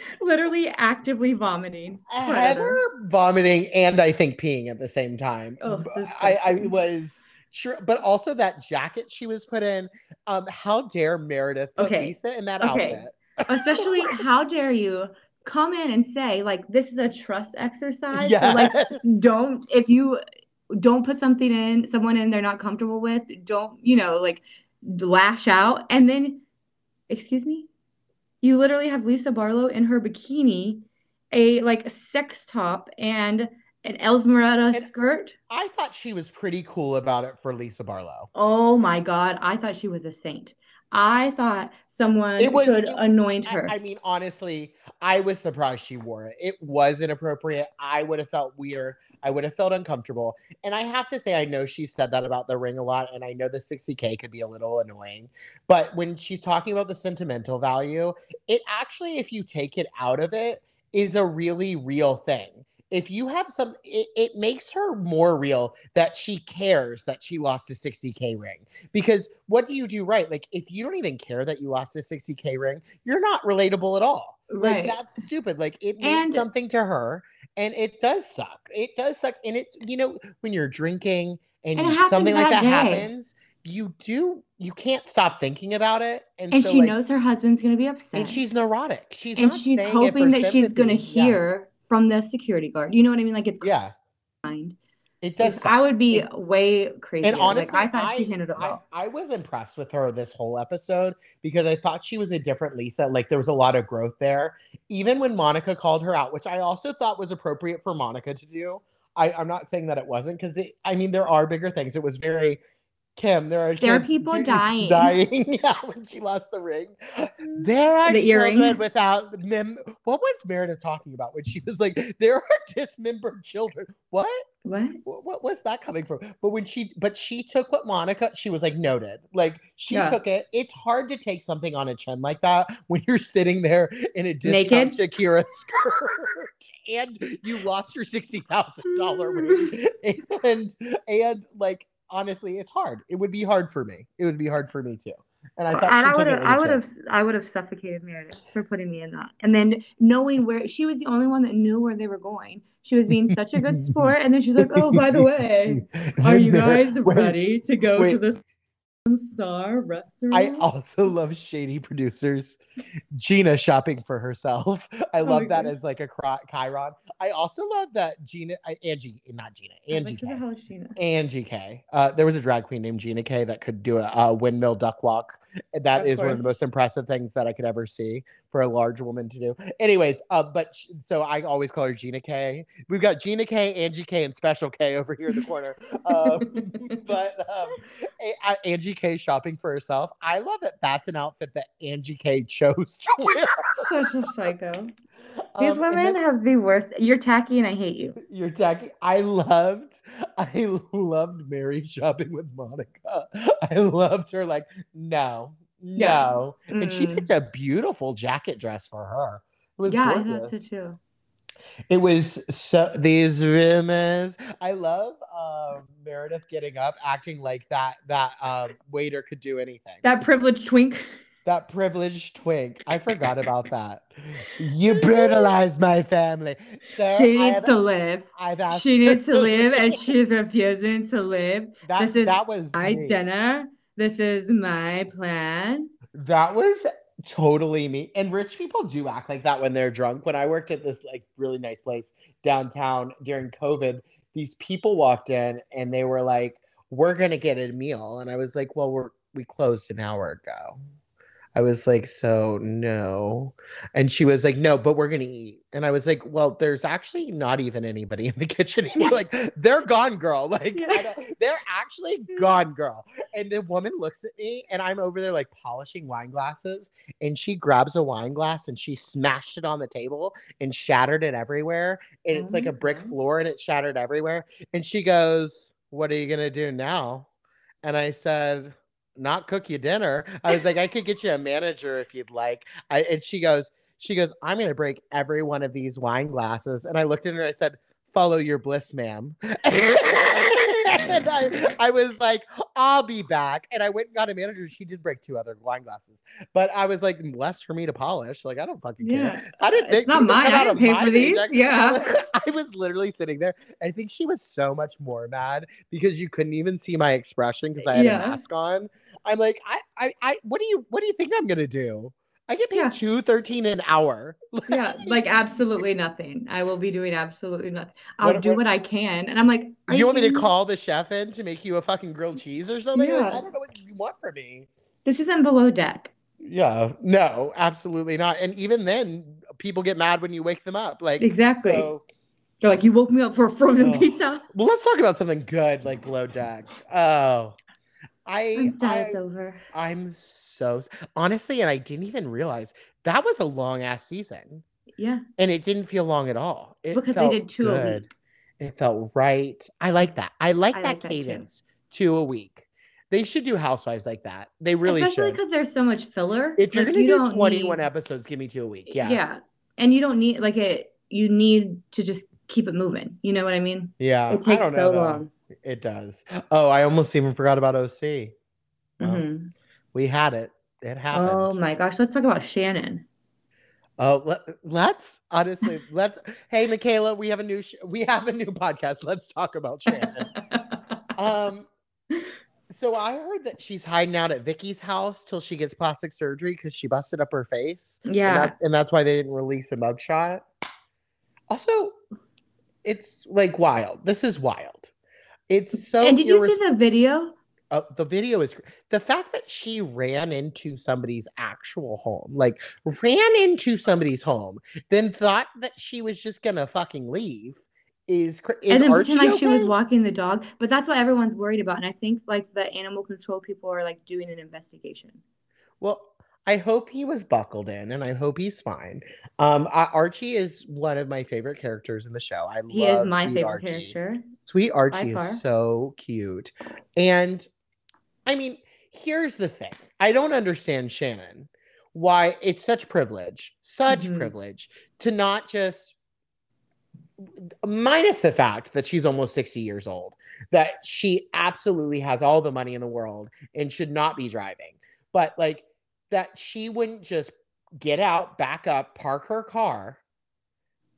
Speaker 2: *laughs* Literally actively vomiting. Predator.
Speaker 1: Heather vomiting and I think peeing at the same time.
Speaker 2: Oh,
Speaker 1: B- I, I
Speaker 2: disgusting.
Speaker 1: was sure, but also that jacket she was put in. Um, how dare Meredith put
Speaker 2: Okay,
Speaker 1: Lisa in that
Speaker 2: okay.
Speaker 1: outfit? *laughs*
Speaker 2: Especially, how dare you come in and say, like, this is a trust exercise?
Speaker 1: Yeah.
Speaker 2: So, like, don't, if you don't put something in, someone in they're not comfortable with, don't, you know, like, lash out. And then, excuse me? You literally have Lisa Barlow in her bikini, a, like, sex top, and an
Speaker 1: And-
Speaker 2: skirt.
Speaker 1: I thought she was pretty cool about it for Lisa Barlow.
Speaker 2: Oh my God. I thought she was a saint. I thought someone
Speaker 1: It was-
Speaker 2: should
Speaker 1: it-
Speaker 2: anoint
Speaker 1: I,
Speaker 2: her.
Speaker 1: I mean, honestly, I was surprised she wore it. It was inappropriate. I would have felt weird. I would have felt uncomfortable. And I have to say, I know she said that about the ring a lot, and I know the 60K could be a little annoying. But when she's talking about the sentimental value, it actually, if you take it out of it, is a really real thing. If you have some, it, it makes her more real that she cares that she lost a 60K ring. Because what do you do right? Like, if you don't even care that you lost a 60K ring, you're not relatable at all. Like
Speaker 2: right.
Speaker 1: that's stupid. Like it means something to her, and it does suck. It does suck, and it you know when you're drinking and,
Speaker 2: And
Speaker 1: something like
Speaker 2: that day.
Speaker 1: happens, you do you can't stop thinking about it, and,
Speaker 2: and
Speaker 1: so
Speaker 2: she
Speaker 1: like,
Speaker 2: knows her husband's going to be upset.
Speaker 1: and she's neurotic. She's
Speaker 2: and she's hoping that she's going to
Speaker 1: sympathy. Yeah.
Speaker 2: hear from the security guard. You know what I mean? Like it's
Speaker 1: Yeah,
Speaker 2: kind.
Speaker 1: It does.
Speaker 2: I would be
Speaker 1: It-
Speaker 2: way crazy.
Speaker 1: And honestly,
Speaker 2: like, I thought she
Speaker 1: I-
Speaker 2: handled it
Speaker 1: I,
Speaker 2: well.
Speaker 1: I was impressed with her this whole episode because I thought she was a different Lisa. Like there was a lot of growth there. Even when Monica called her out, which I also thought was appropriate for Monica to do. I, I'm not saying that it wasn't because I mean there are bigger things. It was very Kim. There are
Speaker 2: There are people *laughs* dying.
Speaker 1: dying. *laughs* yeah, when she lost the ring. Mm-hmm. There are
Speaker 2: The
Speaker 1: children
Speaker 2: earring.
Speaker 1: without mem. What was Meredith talking about when she *laughs* was like, "There are dismembered children"? What?
Speaker 2: What?
Speaker 1: What was that coming from but when she but she took what monica she was like noted like she
Speaker 2: Yeah.
Speaker 1: took it it's hard to take something on a chin like that when you're sitting there in a discount
Speaker 2: Naked?
Speaker 1: shakira skirt and you lost your $60000 ring and and like honestly it's hard it would be hard for me it would be hard for me too and I thought
Speaker 2: and I would have, I would have, I would have suffocated Meredith for putting me in that. And then knowing where she was the only one that knew where they were going. She was being such a good *laughs* sport, and then she's like, "Oh, by the way, *laughs* are you guys
Speaker 1: Wait,
Speaker 2: ready to go to
Speaker 1: wait.
Speaker 2: Star restaurant?"
Speaker 1: I also love shady producers. Gina shopping for herself. *laughs* I
Speaker 2: Oh
Speaker 1: love that
Speaker 2: God.
Speaker 1: as like a Chiron. I also love that Gina, uh, Angie, not Gina, Angie
Speaker 2: like, "Who the
Speaker 1: K.
Speaker 2: Gina?"
Speaker 1: Angie K. Uh, there was a drag queen named Gina K that could do a, a windmill duck walk. That
Speaker 2: Of
Speaker 1: is one of the most impressive things that I could ever see for a large woman to do. Anyways, uh, but sh- so I always call her Gina K. We've got Gina K, Angie K, and Special K over here in the corner. Um, *laughs* but um, A- A- Angie K shopping for herself. I love that. That's an outfit that Angie K chose to *laughs* wear.
Speaker 2: Such a psycho. These
Speaker 1: Um,
Speaker 2: women
Speaker 1: then-
Speaker 2: have the worst. You're tacky, and I hate you.
Speaker 1: You're tacky. I loved, I loved Mary shopping with Monica. I loved her. Like, no,
Speaker 2: Yeah.
Speaker 1: no, and she
Speaker 2: Mm.
Speaker 1: picked a beautiful jacket dress for her. It was
Speaker 2: Yeah, I
Speaker 1: gorgeous.
Speaker 2: thought so too.
Speaker 1: It was so these rumors. I love um, Meredith getting up, acting like that that um, waiter could do anything.
Speaker 2: That privileged twink.
Speaker 1: That privileged twink. I forgot about that. You brutalized my family. Sir,
Speaker 2: She needs to live.
Speaker 1: I've asked
Speaker 2: She needs to *laughs* live, and she's refusing to live.
Speaker 1: that,
Speaker 2: this is
Speaker 1: that was
Speaker 2: My
Speaker 1: me.
Speaker 2: dinner. This is my plan.
Speaker 1: That was totally me. And rich people do act like that when they're drunk. When I worked at this like really nice place downtown during COVID, these people walked in and they were like, "We're gonna get a meal," and I was like, "Well, we're we closed an hour ago." I was like, "So no," and she was like, "No, but we're gonna eat." And I was like, "Well, there's actually not even anybody in the *laughs* kitchen anymore. Like, they're gone, girl. Like,
Speaker 2: Yeah.
Speaker 1: they're actually *laughs* gone, girl." And the woman looks at me, and I'm over there like polishing wine glasses, and she grabs a wine glass and she smashed it on the table and shattered it everywhere. And it's
Speaker 2: Oh
Speaker 1: like a brick
Speaker 2: oh.
Speaker 1: floor, and it shattered everywhere. And she goes, "What are you gonna do now?" And I said, "Not cook you dinner." I was like, "I could get you a manager if you'd like." I, and she goes, "She goes, I'm gonna break every one of these wine glasses." And I looked at her and I said, "Follow your bliss, ma'am." and I, I was like, I'll be back. And I went and got a manager. She did break two other wine glasses, but I was like, less for me to polish. Like, I don't fucking care. I didn't think It's not
Speaker 2: mine. I didn't pay for these.
Speaker 1: paycheck.
Speaker 2: Yeah. *laughs*
Speaker 1: I was literally sitting there. I think she was so much more mad because you couldn't even see my expression because I had
Speaker 2: Yeah.
Speaker 1: a mask on. I'm like, I, I, I, what do you, what do you think I'm gonna do? I get paid
Speaker 2: Yeah.
Speaker 1: two thirteen an hour. *laughs*
Speaker 2: Yeah, like absolutely nothing. I will be doing absolutely nothing. I'll
Speaker 1: What-
Speaker 2: do
Speaker 1: what-
Speaker 2: what I can. And I'm like, are
Speaker 1: you want me to call the chef in to make you a fucking grilled cheese or something? Like,
Speaker 2: Yeah.
Speaker 1: I don't know what you want from me.
Speaker 2: This isn't below deck.
Speaker 1: Yeah, no, absolutely not. And even then, people get mad when you wake them up. Like
Speaker 2: Exactly.
Speaker 1: So,
Speaker 2: They're like, you woke me up for a frozen
Speaker 1: Ugh.
Speaker 2: pizza.
Speaker 1: well, let's talk about something good like Below Deck. Oh, I,
Speaker 2: I'm sad
Speaker 1: I
Speaker 2: it's over.
Speaker 1: I'm so honestly, and I didn't even realize that was a long ass season,
Speaker 2: Yeah.
Speaker 1: and it didn't feel long at all. It
Speaker 2: Because they did two a week.
Speaker 1: It felt right. I like that. I like
Speaker 2: I
Speaker 1: that
Speaker 2: like that
Speaker 1: cadence. Two a week. They should do Housewives like that. They really
Speaker 2: Especially
Speaker 1: should.
Speaker 2: because there's so much filler.
Speaker 1: If you're
Speaker 2: Like,
Speaker 1: gonna
Speaker 2: you
Speaker 1: do 21
Speaker 2: need-
Speaker 1: episodes, give me two a week. Yeah.
Speaker 2: Yeah. And you don't need like it you need to just keep it moving. You know what I mean?
Speaker 1: Yeah.
Speaker 2: It takes so
Speaker 1: though.
Speaker 2: long.
Speaker 1: It does. Oh, I almost even forgot about OC. Well,
Speaker 2: Mhm.
Speaker 1: We had it. It happened.
Speaker 2: Oh my gosh, let's talk about Shannon.
Speaker 1: Oh, let, let's honestly *laughs* let's. Hey, Micayla, we have a new sh- we have a new podcast. Let's talk about Shannon. *laughs* um, so I heard that she's hiding out at Vicki's house till she gets plastic surgery because she busted up her face. and,
Speaker 2: yeah.
Speaker 1: that, and that's why they didn't release a mugshot. Also, it's like wild. This is wild. It's so.
Speaker 2: and did you see the video?
Speaker 1: uh, the video is the fact that she ran into somebody's actual home, like ran into somebody's home, then thought that she was just gonna fucking leave. Is is
Speaker 2: and then
Speaker 1: Archie
Speaker 2: pretend like she was walking the dog. But that's what everyone's worried about. And I think like the animal control people are like doing an investigation.
Speaker 1: Well, I hope he was buckled in, and I hope he's fine. Um, I, Archie is one of my favorite characters in the show. I
Speaker 2: He
Speaker 1: love
Speaker 2: is my
Speaker 1: Sweet
Speaker 2: favorite
Speaker 1: Archie.
Speaker 2: character.
Speaker 1: Sweet Archie is so cute. And I mean, here's the thing I don't understand Shannon why it's such privilege, such
Speaker 2: Mhm.
Speaker 1: privilege to not just, minus the fact that she's almost 60 years old, that she absolutely has all the money in the world and should not be driving. but like that she wouldn't just get out, back up, park her car,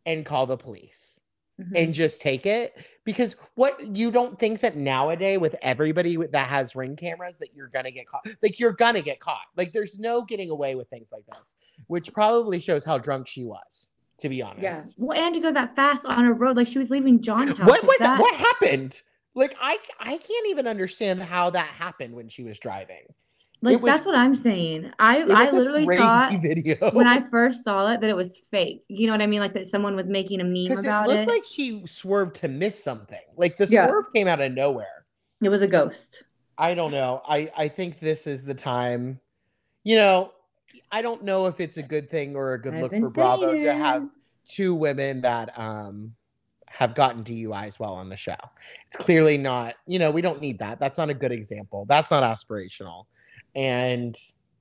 Speaker 1: and call the police
Speaker 2: Mhm.
Speaker 1: and just take it because what you don't think that nowadays with everybody that has ring cameras that you're gonna get caught like you're gonna get caught like there's no getting away with things like this which probably shows how drunk she was to be honest
Speaker 2: yeah. Well, and to go that fast on a road, like she was leaving John's house.
Speaker 1: what
Speaker 2: like
Speaker 1: was that what happened like i i can't even understand how that happened when she was driving
Speaker 2: Like
Speaker 1: was-
Speaker 2: that's what I'm saying. I I literally thought
Speaker 1: video
Speaker 2: when I *laughs* first saw it that it was fake. You know what I mean? Like that someone was making a meme
Speaker 1: about it looked
Speaker 2: it.
Speaker 1: like she swerved to miss something like the
Speaker 2: Yeah.
Speaker 1: swerve came out of nowhere
Speaker 2: It was a ghost.
Speaker 1: I don't know. I I think this is the time. You know, I don't know if it's a good thing or a good
Speaker 2: I've
Speaker 1: look for Bravo to have two women that um have gotten DUIs while on the show. It's clearly not, you know, we don't need that. That's not a good example. That's not aspirational. And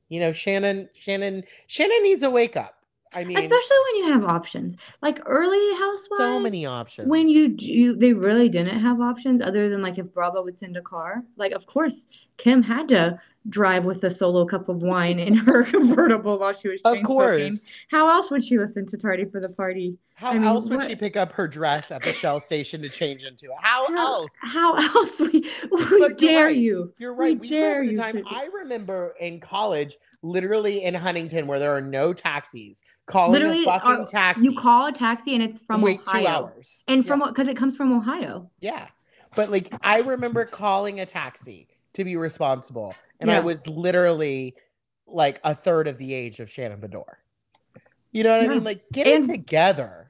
Speaker 1: you know, Shannon Shannon Shannon needs a wake up. I mean,
Speaker 2: Especially when you have options. Like early housewives.
Speaker 1: so many options.
Speaker 2: when you do they really didn't have options other than like if Bravo would send a car. Like of course Kim had to drive with a solo cup of wine in her *laughs* convertible while she was
Speaker 1: of
Speaker 2: smoking.
Speaker 1: course.
Speaker 2: How else would she listen to Tardy for the party?
Speaker 1: How
Speaker 2: I mean,
Speaker 1: else would
Speaker 2: what-
Speaker 1: she pick up her dress at the Shell station to change into it? How
Speaker 2: How,
Speaker 1: else?
Speaker 2: how else we *laughs* we
Speaker 1: But you're
Speaker 2: dare
Speaker 1: right.
Speaker 2: you?
Speaker 1: You're right. We, up
Speaker 2: dare you
Speaker 1: time. I remember in college, literally in Huntington, where there are no taxis, calling
Speaker 2: Literally,
Speaker 1: a fucking
Speaker 2: uh,
Speaker 1: taxi.
Speaker 2: You call a taxi and it's from
Speaker 1: wait
Speaker 2: Ohio.
Speaker 1: two hours.
Speaker 2: And from what because it comes from Ohio.
Speaker 1: yeah, but like I remember calling a taxi to be responsible, and I was literally like a third of the age of Shannon Beador. You know what I mean? Like get
Speaker 2: And-
Speaker 1: it together.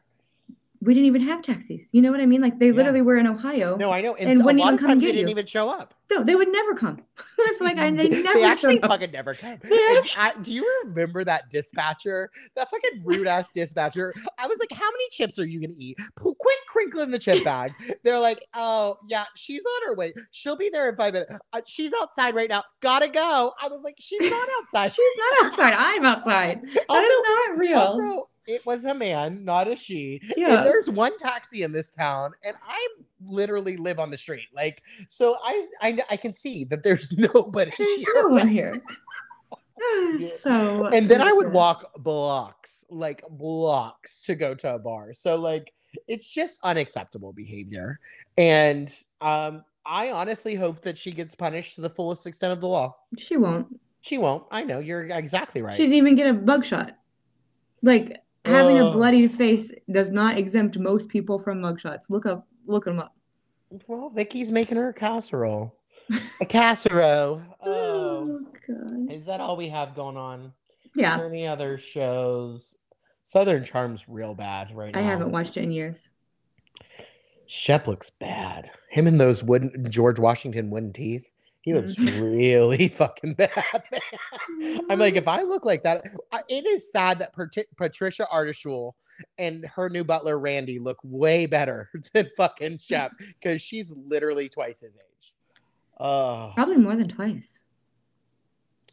Speaker 2: We didn't even have taxis. You know what I mean? Like they
Speaker 1: Yeah.
Speaker 2: literally were in Ohio.
Speaker 1: No, I know, and,
Speaker 2: And
Speaker 1: a
Speaker 2: wouldn't
Speaker 1: lot
Speaker 2: even
Speaker 1: of
Speaker 2: come
Speaker 1: they didn't
Speaker 2: you.
Speaker 1: even show up.
Speaker 2: No, they would never come. *laughs* like I, they *laughs* never
Speaker 1: they actually fucking never come. *laughs* I- do you remember that dispatcher? That fucking rude ass dispatcher. I was like, "How many chips are you gonna eat? Crinkle in the chip bag." They're like, "Oh yeah, she's on her way. She'll be there in five minutes. Uh, she's outside right now. Gotta go." I was like, "She's not outside.
Speaker 2: She's not outside. I'm outside. That
Speaker 1: also,
Speaker 2: is not real.
Speaker 1: also, it was a man, not a she.
Speaker 2: Yeah.
Speaker 1: And there's one taxi in this town, and I literally live on the street. Like, so I I, I can see that there's *laughs* nobody
Speaker 2: There's
Speaker 1: here.
Speaker 2: no one here. *laughs* So
Speaker 1: and then I would walk blocks, like blocks, to go to a bar. So like it's just unacceptable behavior. And um, I honestly hope that she gets punished to the fullest extent of the law.
Speaker 2: She won't.
Speaker 1: She won't. I know you're exactly right.
Speaker 2: She didn't even get a bug shot. Like having a
Speaker 1: Ugh.
Speaker 2: bloody face does not exempt most people from mugshots. Look up, look them up.
Speaker 1: Well, Vicki's making her a casserole. A casserole. *laughs* Oh.
Speaker 2: Oh god.
Speaker 1: Is that all we have going on?
Speaker 2: Yeah,
Speaker 1: there any other shows? Southern Charm's real bad right now.
Speaker 2: I haven't watched it in years.
Speaker 1: Shep looks bad. Him and those wooden George Washington wooden teeth. He looks
Speaker 2: Mm.
Speaker 1: really *laughs* fucking bad, man. I'm like, if I look like that, I, it is sad that Pat- Patricia Altschul and her new butler Randy look way better *laughs* than fucking Shep *laughs* because she's literally twice his age. Oh,
Speaker 2: Probably more than twice.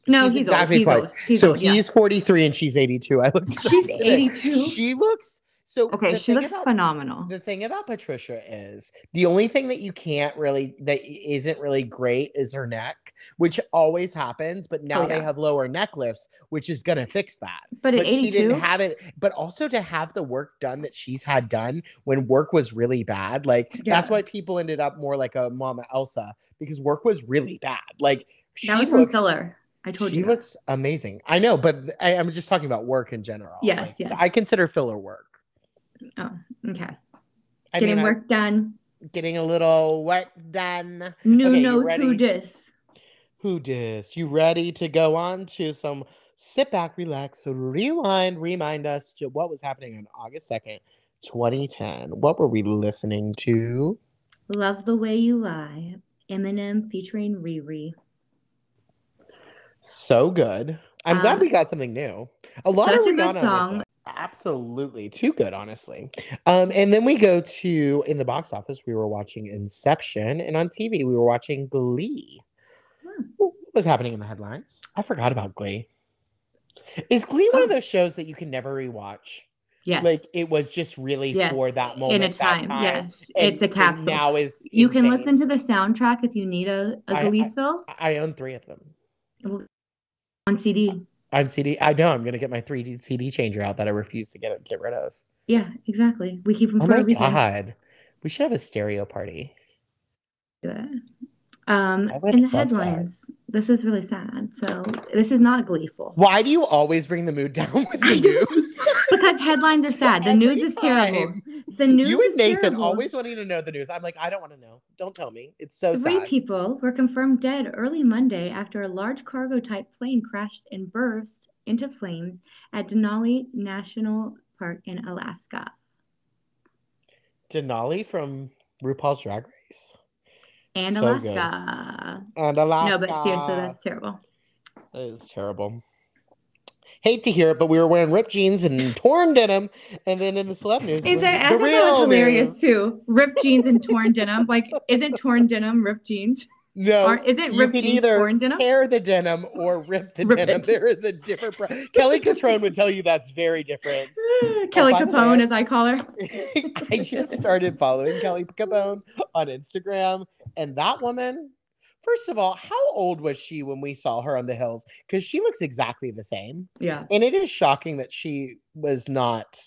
Speaker 2: No, he's
Speaker 1: exactly
Speaker 2: old. He's
Speaker 1: twice.
Speaker 2: old. He's
Speaker 1: so
Speaker 2: old, yeah.
Speaker 1: he's 43 and she's 82. I looked.
Speaker 2: She's 82?
Speaker 1: She looks so.
Speaker 2: Okay, she looks
Speaker 1: about-
Speaker 2: phenomenal.
Speaker 1: The thing about Patricia is the only thing that you can't really that isn't really great is her neck, which always happens. But oh, now they
Speaker 2: Oh, yeah.
Speaker 1: have lower neck lifts, which is gonna fix that.
Speaker 2: But
Speaker 1: But she
Speaker 2: 82,
Speaker 1: didn't have it. But also to have the work done that she's had done when work was really bad, like that's why people ended up more like a Mama Elsa because work was really bad. Like she
Speaker 2: that was
Speaker 1: looks,
Speaker 2: filler. I told
Speaker 1: she
Speaker 2: you. that.
Speaker 1: looks amazing. I know, but I, am just talking about work in general.
Speaker 2: Yes,
Speaker 1: Like,
Speaker 2: yes.
Speaker 1: I consider filler work.
Speaker 2: Oh, okay.
Speaker 1: I
Speaker 2: Getting
Speaker 1: mean,
Speaker 2: work done.
Speaker 1: getting a little work done.
Speaker 2: New
Speaker 1: Okay,
Speaker 2: knows who dis.
Speaker 1: Who dis? You ready to go on to some sit back, relax, rewind, remind us to what was happening on August 2nd, 2010. What were we listening to?
Speaker 2: Love the way you lie. Eminem featuring Riri.
Speaker 1: So good. I'm glad
Speaker 2: Um,
Speaker 1: we got something new. A lot of
Speaker 2: a good song.
Speaker 1: Absolutely. Too good, honestly. Um, and then we go to in the box office, we were watching Inception, and on TV, we were watching Glee.
Speaker 2: Hmm.
Speaker 1: What was happening in the headlines? I forgot about Glee. Is Glee one of
Speaker 2: Oh.
Speaker 1: those shows that you can never rewatch?
Speaker 2: Yes.
Speaker 1: Like it was just really
Speaker 2: yes.
Speaker 1: for that moment,
Speaker 2: in a
Speaker 1: that
Speaker 2: time. Yes.
Speaker 1: and-
Speaker 2: it's a capsule.
Speaker 1: now is
Speaker 2: you can listen to the soundtrack if you need a Glee
Speaker 1: I-
Speaker 2: fill.
Speaker 1: I own three of them.
Speaker 2: On CD.
Speaker 1: On CD. I know I'm gonna get my 3D CD changer out that I refuse to get get rid of.
Speaker 2: Yeah, exactly. We keep them
Speaker 1: Oh
Speaker 2: for
Speaker 1: my
Speaker 2: reason.
Speaker 1: god, we should have a stereo party.
Speaker 2: Do that. Um, in the
Speaker 1: love that.
Speaker 2: This is really sad. So this is not gleeful
Speaker 1: Why do you always bring the mood down with the news? *laughs*
Speaker 2: because headlines are sad. The news is terrible. The news
Speaker 1: You and Nathan
Speaker 2: terrible.
Speaker 1: always wanting to know the news. I'm like, I don't want to know. Don't tell me. It's so
Speaker 2: Three
Speaker 1: sad.
Speaker 2: people were confirmed dead early Monday after a large cargo type plane crashed and burst into flames at Denali National Park in Alaska.
Speaker 1: Denali from RuPaul's Drag Race
Speaker 2: And
Speaker 1: So good.
Speaker 2: Alaska.
Speaker 1: and Alaska.
Speaker 2: No, but seriously, that's terrible.
Speaker 1: That is terrible. Hate to hear it, but we were wearing ripped jeans and torn denim, and then in the celeb news,
Speaker 2: Is that, I thought that was hilarious
Speaker 1: news.
Speaker 2: too. Ripped jeans and torn denim. Like, isn't torn denim ripped jeans?
Speaker 1: No,
Speaker 2: Or isn't
Speaker 1: you
Speaker 2: ripped
Speaker 1: can
Speaker 2: jeans
Speaker 1: either
Speaker 2: torn denim?
Speaker 1: tear the denim or rip the
Speaker 2: Rip
Speaker 1: denim.
Speaker 2: it.
Speaker 1: There is a different. Pro- Kelly Cutrone would tell you that's very different. *sighs*
Speaker 2: Kelly
Speaker 1: the
Speaker 2: Capone,
Speaker 1: way-
Speaker 2: as I call her. *laughs*
Speaker 1: I just started following Kelly Capone on Instagram, and that woman. First of all, how old was she when we saw her on the hills? Because she looks exactly the same.
Speaker 2: Yeah.
Speaker 1: And it is shocking that she was not.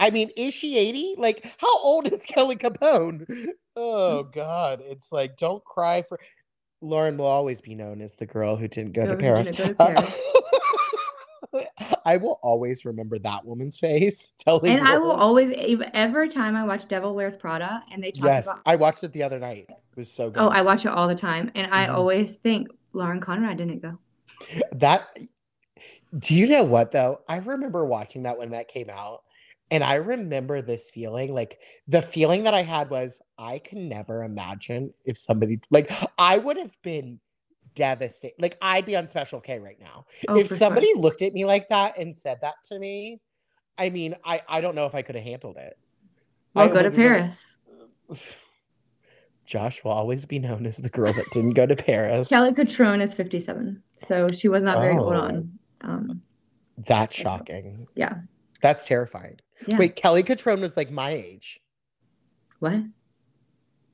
Speaker 1: I mean, is she 80? Like, how old is *laughs* Kelly Capone? Oh, mm. God. It's like, don't cry for. Lauren will always be known as the girl who didn't go
Speaker 2: Go-
Speaker 1: to Paris.
Speaker 2: didn't go to Paris. *laughs*
Speaker 1: I will always remember that woman's face *laughs* telling
Speaker 2: And I will always, every time I watch Devil Wears Prada and they talk
Speaker 1: Yes,
Speaker 2: about,
Speaker 1: I watched it the other night. It was so good.
Speaker 2: oh, I watch it all the time. And I
Speaker 1: Mhm.
Speaker 2: always think Lauren Conrad didn't go.
Speaker 1: that do you know what though? I remember watching that when that came out, and I remember this feeling like the feeling that I had was I can never imagine if somebody like I would have been devastated. Like I'd be on Special K right now
Speaker 2: Oh,
Speaker 1: if
Speaker 2: for sure.
Speaker 1: somebody looked at me like that and said that to me. I mean, I I don't know if I could have handled it.
Speaker 2: Well,
Speaker 1: I
Speaker 2: go to Paris. *sighs*
Speaker 1: Josh will always be known as the girl that didn't go to Paris.
Speaker 2: Kelly Cutrone is 57. So she was not very old
Speaker 1: Oh.
Speaker 2: on. Um,
Speaker 1: That's shocking.
Speaker 2: yeah.
Speaker 1: That's terrifying.
Speaker 2: Yeah.
Speaker 1: Wait, Kelly Cutrone was like my age.
Speaker 2: What?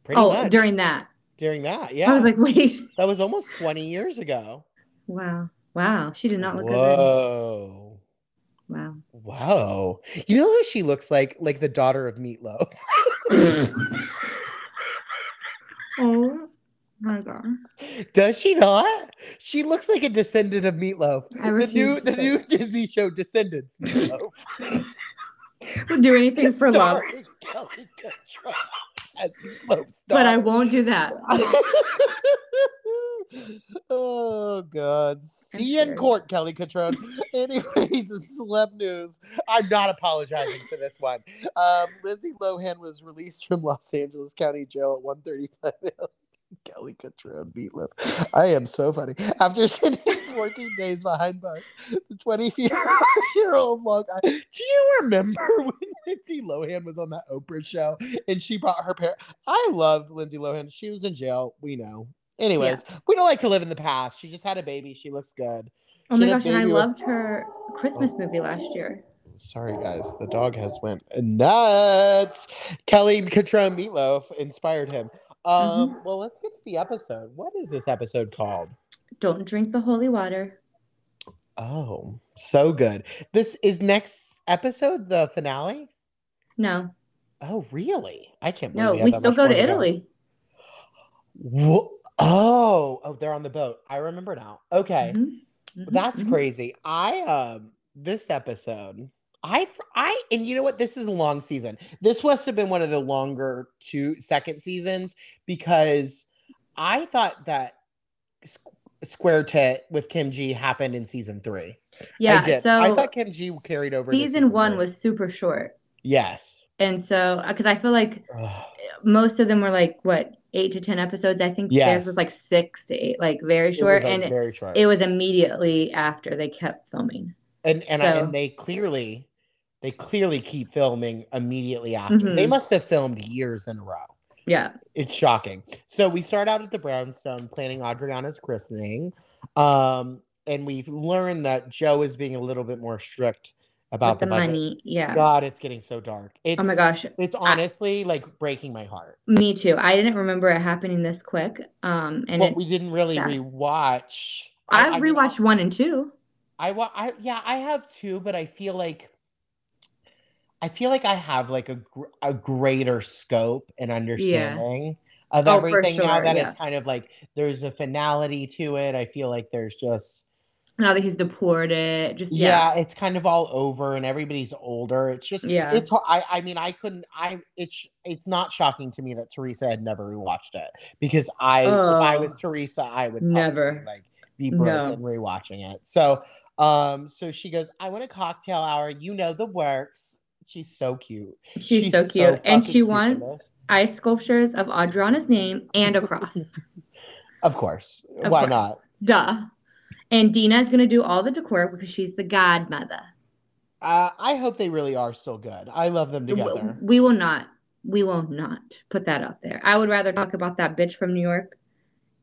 Speaker 1: Pretty
Speaker 2: oh,
Speaker 1: much.
Speaker 2: during that.
Speaker 1: During that. Yeah.
Speaker 2: I was like, *laughs* wait.
Speaker 1: that was almost 20 years ago.
Speaker 2: Wow. Wow. She did not look good.
Speaker 1: Whoa.
Speaker 2: Wow.
Speaker 1: Wow. You know who she looks like? Like the daughter of Meatloaf. *laughs* *laughs*
Speaker 2: Oh my God.
Speaker 1: Does she not? She looks like a descendant of Meatloaf. The new the new Disney show Descendants Meatloaf.
Speaker 2: Would do anything for love,
Speaker 1: Kelly as Meatloaf
Speaker 2: but I won't do that. *laughs*
Speaker 1: oh God! See you in court, Kelly Cutrone. *laughs* Anyways, in celeb news, I'm not apologizing for this one. Um, Lindsay Lohan was released from Los Angeles County Jail at 1:35 a.m. *laughs* Kelly Cutrone meatloaf. I am so funny. After spending 14 days behind bars, the 24-year-old long. Do you remember when Lindsay Lohan was on that Oprah show and she brought her parents? I loved Lindsay Lohan. She was in jail. We know. Anyways, we don't like to live in the past. She just had a baby. She looks good.
Speaker 2: Oh my
Speaker 1: She a
Speaker 2: gosh, and I
Speaker 1: with-
Speaker 2: loved her Christmas movie last year.
Speaker 1: Sorry, guys. The dog has went nuts. Kelly Cutrone Meatloaf inspired him. Um, Well, let's get to the episode. What is this episode called?
Speaker 2: Don't drink the holy water.
Speaker 1: Oh, so good. This is next episode the finale.
Speaker 2: No,
Speaker 1: Oh, really? I can't believe
Speaker 2: no,
Speaker 1: have
Speaker 2: we still go to. Italy.
Speaker 1: Oh, oh, they're on the boat. I remember now. Okay.
Speaker 2: Mhm, mhm,
Speaker 1: That's
Speaker 2: mhm.
Speaker 1: crazy. I um this episode, I I and you know what? This is a long season. This must have been one of the longer two second seasons because I thought that Squ- Square Tit with Kim G happened in season three.
Speaker 2: Yeah,
Speaker 1: I did.
Speaker 2: so
Speaker 1: I thought Kim G carried over. into
Speaker 2: season one
Speaker 1: three.
Speaker 2: was super short,
Speaker 1: yes.
Speaker 2: and so because I feel like
Speaker 1: Ugh.
Speaker 2: most of them were like what eight to ten episodes. I think theirs
Speaker 1: Yes.
Speaker 2: was like six to eight, like very
Speaker 1: It
Speaker 2: short,
Speaker 1: like,
Speaker 2: and
Speaker 1: very short.
Speaker 2: it was immediately after they kept filming.
Speaker 1: and and, I, and they clearly they clearly keep filming immediately after. They
Speaker 2: Mhm.
Speaker 1: must have filmed years in a row.
Speaker 2: Yeah,
Speaker 1: it's shocking. So we start out at the brownstone planning Adriana's christening. Um, and we've learned that Joe is being a little bit more strict about
Speaker 2: with the,
Speaker 1: the,
Speaker 2: money. Yeah.
Speaker 1: God, it's getting so dark. It's
Speaker 2: oh my gosh,
Speaker 1: it's honestly like breaking my heart.
Speaker 2: me too. I didn't remember it happening this quick. Um, and
Speaker 1: well, we didn't really
Speaker 2: sad.
Speaker 1: rewatch
Speaker 2: I,
Speaker 1: I
Speaker 2: rewatched one and two.
Speaker 1: I wa- I yeah, I have two, but I feel like I feel like I have like a gr- a greater scope and understanding of
Speaker 2: Oh,
Speaker 1: everything now that
Speaker 2: yeah.
Speaker 1: it's kind of like there's a finality to it. I feel like there's just
Speaker 2: Now that he's deported, just
Speaker 1: yeah,
Speaker 2: yeah.
Speaker 1: it's kind of all over and everybody's older. It's just
Speaker 2: Yeah.
Speaker 1: it's I I mean I couldn't I it's it's not shocking to me that Teresa had never rewatched it because I if I was
Speaker 2: Oh,
Speaker 1: Teresa I would
Speaker 2: never.
Speaker 1: like be
Speaker 2: No.
Speaker 1: broken rewatching it. So um so she goes I want a cocktail hour. You know the works. She's so cute.
Speaker 2: She's so cute. and she
Speaker 1: cute
Speaker 2: wants ice sculptures of Adriana's name and a cross. *laughs*
Speaker 1: Of course.
Speaker 2: Of
Speaker 1: Why
Speaker 2: course.
Speaker 1: not?
Speaker 2: Duh. And Dina is gonna do all the decor because she's the godmother.
Speaker 1: Uh, I hope they really are still good. I love them together.
Speaker 2: We will not. We will not put that out there. I would rather talk about that bitch from New York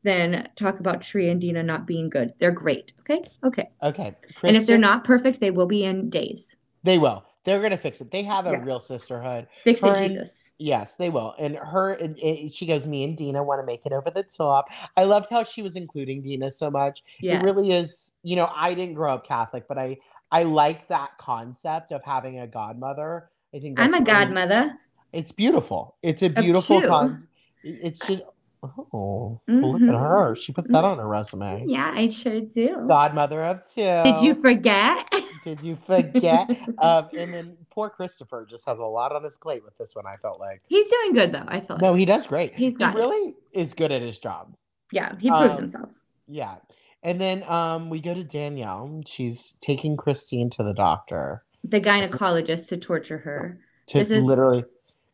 Speaker 2: than talk about Tree and Dina not being good. They're great. Okay. Okay.
Speaker 1: Okay.
Speaker 2: And if they're not perfect, they will be in days.
Speaker 1: they will. They're gonna fix it. They have a
Speaker 2: Yeah.
Speaker 1: real sisterhood.
Speaker 2: Fix
Speaker 1: Her
Speaker 2: it,
Speaker 1: and-
Speaker 2: Jesus.
Speaker 1: Yes, they will. And her, and- and she goes, me and Dina want to make it over the top. I loved how she was including Dina so much.
Speaker 2: Yes.
Speaker 1: It really is, you know, I didn't grow up Catholic, but I I like that concept of having a godmother. I think
Speaker 2: I'm a
Speaker 1: really-
Speaker 2: godmother.
Speaker 1: It's beautiful. It's a beautiful
Speaker 2: two.
Speaker 1: con. It's just oh, look at
Speaker 2: Mhm.
Speaker 1: her. She puts that on her resume.
Speaker 2: Yeah, I sure do.
Speaker 1: Godmother of two.
Speaker 2: Did you forget?
Speaker 1: Did you forget? *laughs* um, and then poor Christopher just has a lot on his plate with this one. I felt like.
Speaker 2: He's doing good though. I feel like.
Speaker 1: No, he does great.
Speaker 2: He's got
Speaker 1: he really is good at his job.
Speaker 2: Yeah, he proves
Speaker 1: Um,
Speaker 2: himself.
Speaker 1: Yeah. And then um, we go to Danielle. She's taking Christine to the doctor
Speaker 2: The gynecologist to torture her.
Speaker 1: to
Speaker 2: This is-
Speaker 1: literally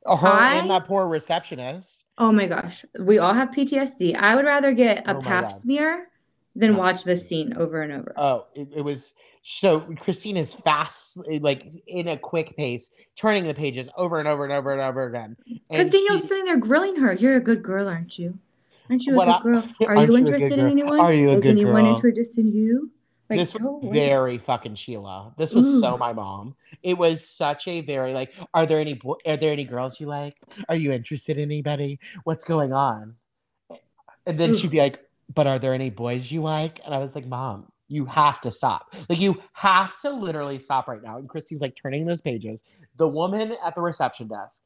Speaker 1: her
Speaker 2: I-
Speaker 1: and that poor receptionist.
Speaker 2: Oh my gosh, we all have PTSD. I would rather get a
Speaker 1: Oh
Speaker 2: pap
Speaker 1: God.
Speaker 2: smear than
Speaker 1: No.
Speaker 2: watch this scene over and over.
Speaker 1: Oh, it, it was so Christine is fast, like in a quick pace, turning the pages over and over and over and over again.
Speaker 2: Because
Speaker 1: And
Speaker 2: Danielle's
Speaker 1: she-
Speaker 2: sitting there grilling her. You're a good girl, aren't you? Aren't you a good
Speaker 1: I-
Speaker 2: girl? *laughs* Are you
Speaker 1: you a good
Speaker 2: interested in anyone?
Speaker 1: Are you a
Speaker 2: Is
Speaker 1: good
Speaker 2: anyone
Speaker 1: girl?
Speaker 2: interested in you? Like,
Speaker 1: this was very fucking Sheila. This was so
Speaker 2: mm.
Speaker 1: my mom. It was such a very like. Are there any bo- are there any girls you like? Are you interested in anybody? What's going on? And then
Speaker 2: Ooh.
Speaker 1: she'd be mm. like, "But are there any boys you like?" And I was like, "Mom, you have to stop. Like you have to literally stop right now." And Christy's like turning those pages. The woman at the reception desk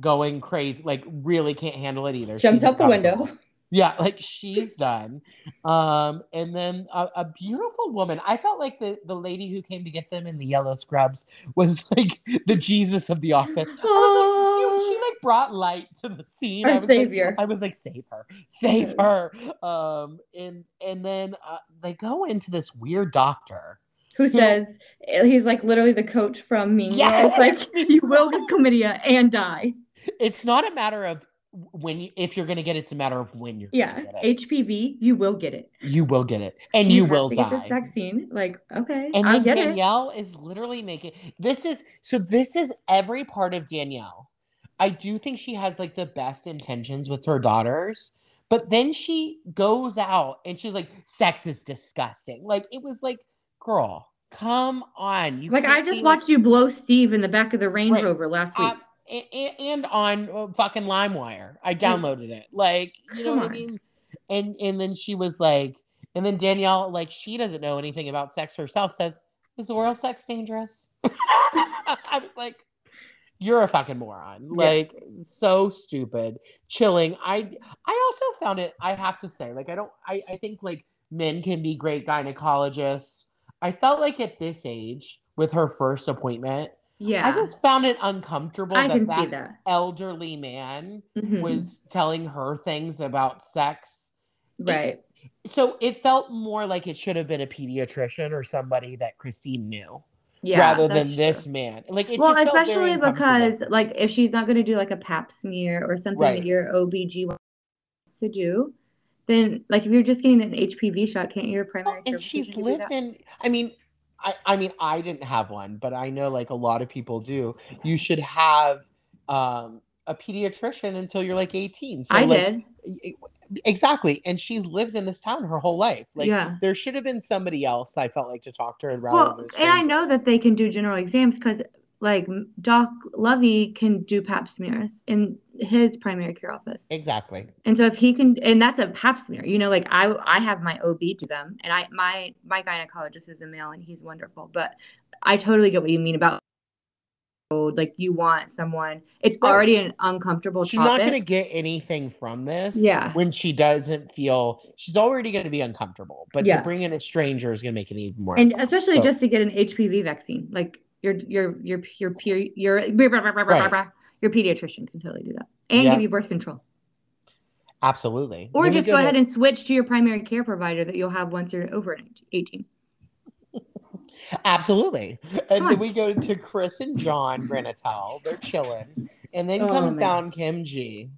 Speaker 1: going crazy, like really can't handle it either.
Speaker 2: Jumps out the window.
Speaker 1: Yeah, like she's done. Um, and then a, a beautiful woman. I felt like the the lady who came to get them in the yellow scrubs was *laughs* like the Jesus of the office. I was like, you- she like brought light to the scene.
Speaker 2: Our
Speaker 1: I was
Speaker 2: savior.
Speaker 1: Like, I was like, save her, save her. Um, and and then uh, they go into this weird doctor.
Speaker 2: Who says he's like literally the coach from Mean Girls?
Speaker 1: Yes!
Speaker 2: Like you will get chlamydia and die.
Speaker 1: It's not a matter of when you, if you're gonna get it, it's a matter of when you're
Speaker 2: Yeah,
Speaker 1: gonna get it.
Speaker 2: HPV, you will get it.
Speaker 1: You will get it, and you,
Speaker 2: have
Speaker 1: will die.
Speaker 2: get this vaccine. Like, okay,
Speaker 1: And
Speaker 2: I
Speaker 1: then
Speaker 2: get.
Speaker 1: Danielle is literally making this is so this is every part of Danielle. I do think she has like the best intentions with her daughters, but then she goes out and she's like, sex is disgusting. Like it was like, girl, come on. You
Speaker 2: Like I just watched you blow Steve in the back of the Range
Speaker 1: Right.
Speaker 2: Rover last week.
Speaker 1: um, a- a- and on uh, fucking LimeWire. I downloaded it. Like, you know
Speaker 2: Come
Speaker 1: what I mean? And and then she was like, and then Danielle, like, she doesn't know anything about sex herself, says, Is oral sex dangerous? *laughs* I was like, You're a fucking moron.
Speaker 2: Yeah.
Speaker 1: Like, so stupid. Chilling. I I also found it, I have to say, like, I don't I, I think like men can be great gynecologists. I felt like at this age, with her first appointment,
Speaker 2: yeah,
Speaker 1: I just found it uncomfortable
Speaker 2: I
Speaker 1: that that
Speaker 2: that.
Speaker 1: elderly man
Speaker 2: Mhm.
Speaker 1: was telling her things about sex.
Speaker 2: right.
Speaker 1: So it felt more like it should have been a pediatrician or somebody that Christine knew
Speaker 2: Yeah,
Speaker 1: rather than this man. Like it
Speaker 2: well,
Speaker 1: just
Speaker 2: especially because like if she's not going to do like a pap smear or something
Speaker 1: Right.
Speaker 2: that your OBG wants to do, then like if you're just getting an HPV shot, can't your primary
Speaker 1: and she's lived in I mean I, I mean I didn't have one, but I know like a lot of people do. You should have um a pediatrician until you're like 18. So
Speaker 2: I
Speaker 1: like,
Speaker 2: did.
Speaker 1: exactly. And she's lived in this town her whole life. Like
Speaker 2: yeah.
Speaker 1: there should have been somebody else I felt like to talk to her rather
Speaker 2: Well, and I know that they can do general exams because like Doc Lovey can do pap smears in his primary care office.
Speaker 1: Exactly.
Speaker 2: And so if he can, and that's a pap smear, you know, like I, I have my OB do them, and I, my, my gynecologist is a male, and he's wonderful. But I totally get what you mean about like you want someone. It's
Speaker 1: oh.
Speaker 2: already an uncomfortable
Speaker 1: She's not going to get anything from this.
Speaker 2: Yeah.
Speaker 1: When she doesn't feel, she's already going to be uncomfortable. But
Speaker 2: Yeah.
Speaker 1: to bring in a stranger is going to make it even more.
Speaker 2: and especially
Speaker 1: So-
Speaker 2: just to get an HPV vaccine, like your your your your peer your your pediatrician can totally do that and
Speaker 1: Yeah.
Speaker 2: give you birth control,
Speaker 1: Absolutely.
Speaker 2: or
Speaker 1: Then
Speaker 2: just go
Speaker 1: to-
Speaker 2: ahead and switch to your primary care provider that you'll have once you're over eighteen. *laughs*
Speaker 1: Absolutely. And then we go to Chris and John Granatel. They're chilling. And then
Speaker 2: Oh,
Speaker 1: comes
Speaker 2: man.
Speaker 1: down Kim G.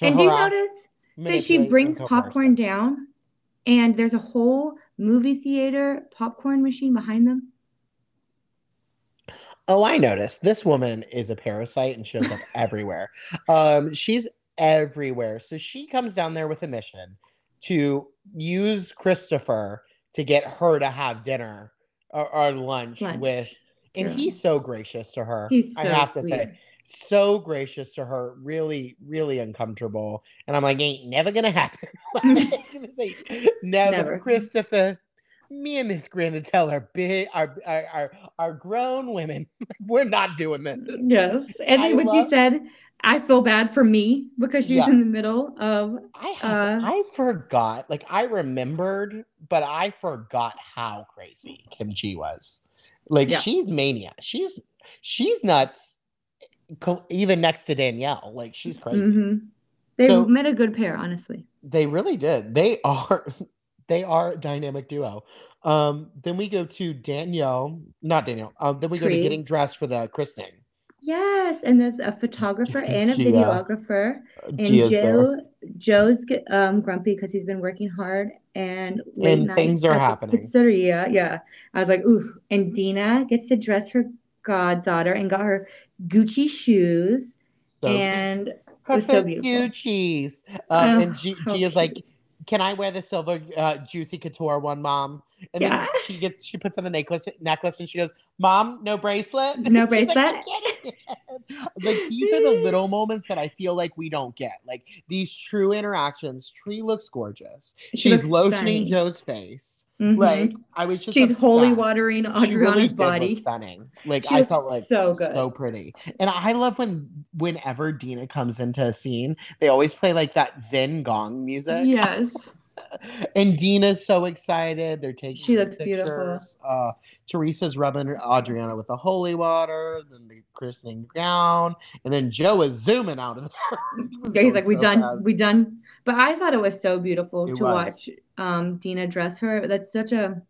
Speaker 2: And do you notice that she brings popcorn down, and there's a whole movie theater popcorn machine behind them?
Speaker 1: Oh, I noticed. This woman is a parasite and shows up *laughs* everywhere. Um, she's everywhere. So she comes down there with a mission to use Christopher to get her to have dinner or, or lunch,
Speaker 2: Lunch.
Speaker 1: with, and
Speaker 2: Yeah.
Speaker 1: he's so gracious to her.
Speaker 2: So
Speaker 1: I have to
Speaker 2: sweet.
Speaker 1: say, so gracious to her. Really, really uncomfortable. And I'm like, ain't never gonna happen. *laughs* *laughs* Like, never,
Speaker 2: Never.
Speaker 1: Christopher. Me and Miss Granatel are big, are are are, are grown women. *laughs* We're not doing this.
Speaker 2: Yes. And
Speaker 1: I
Speaker 2: then when
Speaker 1: love-
Speaker 2: she said, I feel bad for me because she's
Speaker 1: Yeah.
Speaker 2: in the middle of
Speaker 1: I to-
Speaker 2: Uh,
Speaker 1: I forgot. Like I remembered, but I forgot how crazy Kim Chi was. Like
Speaker 2: Yeah.
Speaker 1: she's mania. She's she's nuts. Even next to Danielle, like she's crazy.
Speaker 2: Mhm. They
Speaker 1: So-
Speaker 2: met a good pair, honestly.
Speaker 1: They really did. They *laughs* are they are a dynamic duo. Um, then we go to Danielle, not Danielle. Um, then we go to getting dressed for the christening.
Speaker 2: Yes, and there's a photographer *laughs* and a
Speaker 1: Gia.
Speaker 2: videographer. And
Speaker 1: Gia's there.
Speaker 2: Joe, Joe's get, um, grumpy because he's been working hard and
Speaker 1: And things are happening.
Speaker 2: Pizzeria, yeah. I was like, ooh. And Dina gets to dress her goddaughter and got her Gucci shoes.
Speaker 1: So
Speaker 2: and
Speaker 1: her
Speaker 2: so
Speaker 1: first. Gucci's. Um,
Speaker 2: Oh,
Speaker 1: and G- Gia's like. "Can I wear the silver uh, juicy couture one, mom?" And
Speaker 2: Yeah.
Speaker 1: then she gets she puts on the necklace necklace and she goes, "Mom, no bracelet."
Speaker 2: No *laughs*
Speaker 1: She's like,
Speaker 2: bracelet? *laughs*
Speaker 1: like these are the *laughs* little moments that I feel like we don't get. Like these true interactions. Tree looks gorgeous.
Speaker 2: She
Speaker 1: She's
Speaker 2: looks
Speaker 1: lotioning. Ho's face.
Speaker 2: Mhm.
Speaker 1: Like I was just
Speaker 2: she's holy watering Adriana's
Speaker 1: really
Speaker 2: body.
Speaker 1: stunning. Like
Speaker 2: She
Speaker 1: I felt like
Speaker 2: so good.
Speaker 1: so pretty. And I love when whenever Dina comes into a scene, they always play like that Zen gong music.
Speaker 2: Yes. *laughs*
Speaker 1: And Dina's so excited. They're taking
Speaker 2: pictures.
Speaker 1: She
Speaker 2: looks beautiful.
Speaker 1: Uh, Teresa's rubbing Adriana with the holy water, then the christening gown, and then Joe is zooming out of *laughs* there. He
Speaker 2: Yeah, he's like, we
Speaker 1: so
Speaker 2: done,
Speaker 1: fast.
Speaker 2: we done. But I thought it was so beautiful
Speaker 1: It
Speaker 2: to
Speaker 1: was.
Speaker 2: watch um Dina dress her. That's such a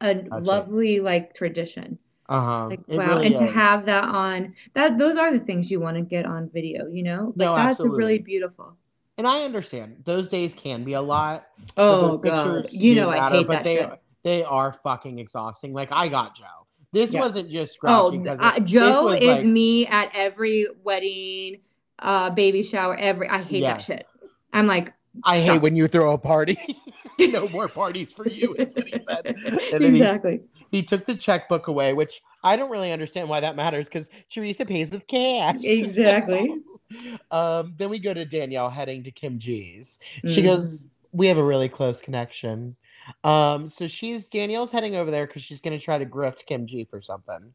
Speaker 2: a
Speaker 1: Touching.
Speaker 2: lovely like tradition.
Speaker 1: Uh-huh.
Speaker 2: Like wow,
Speaker 1: really
Speaker 2: and to have that on that those are the things you want to get on video, you know? Like
Speaker 1: No,
Speaker 2: that's really beautiful.
Speaker 1: and I understand those days can be a lot.
Speaker 2: Oh god. You know I hate
Speaker 1: but
Speaker 2: that
Speaker 1: they
Speaker 2: shit.
Speaker 1: they are fucking exhausting. Like I got Joe. This
Speaker 2: Yeah.
Speaker 1: wasn't just
Speaker 2: Oh,
Speaker 1: scratching because
Speaker 2: uh, Joe
Speaker 1: was
Speaker 2: is
Speaker 1: like-
Speaker 2: me at every wedding, uh baby shower, every I hate
Speaker 1: Yes.
Speaker 2: that shit. I'm like
Speaker 1: I hate when you throw a party. *laughs* no more parties for you, is what he said. *laughs* And then he-
Speaker 2: exactly.
Speaker 1: He took the checkbook away, which I don't really understand why that matters because Teresa pays with cash. *laughs*
Speaker 2: Exactly.
Speaker 1: So, um, then we go to Danielle heading to Kim G's. She
Speaker 2: Mhm.
Speaker 1: goes, We have a really close connection. Um, so she's Danielle's heading over there because she's going to try to grift Kim G for something.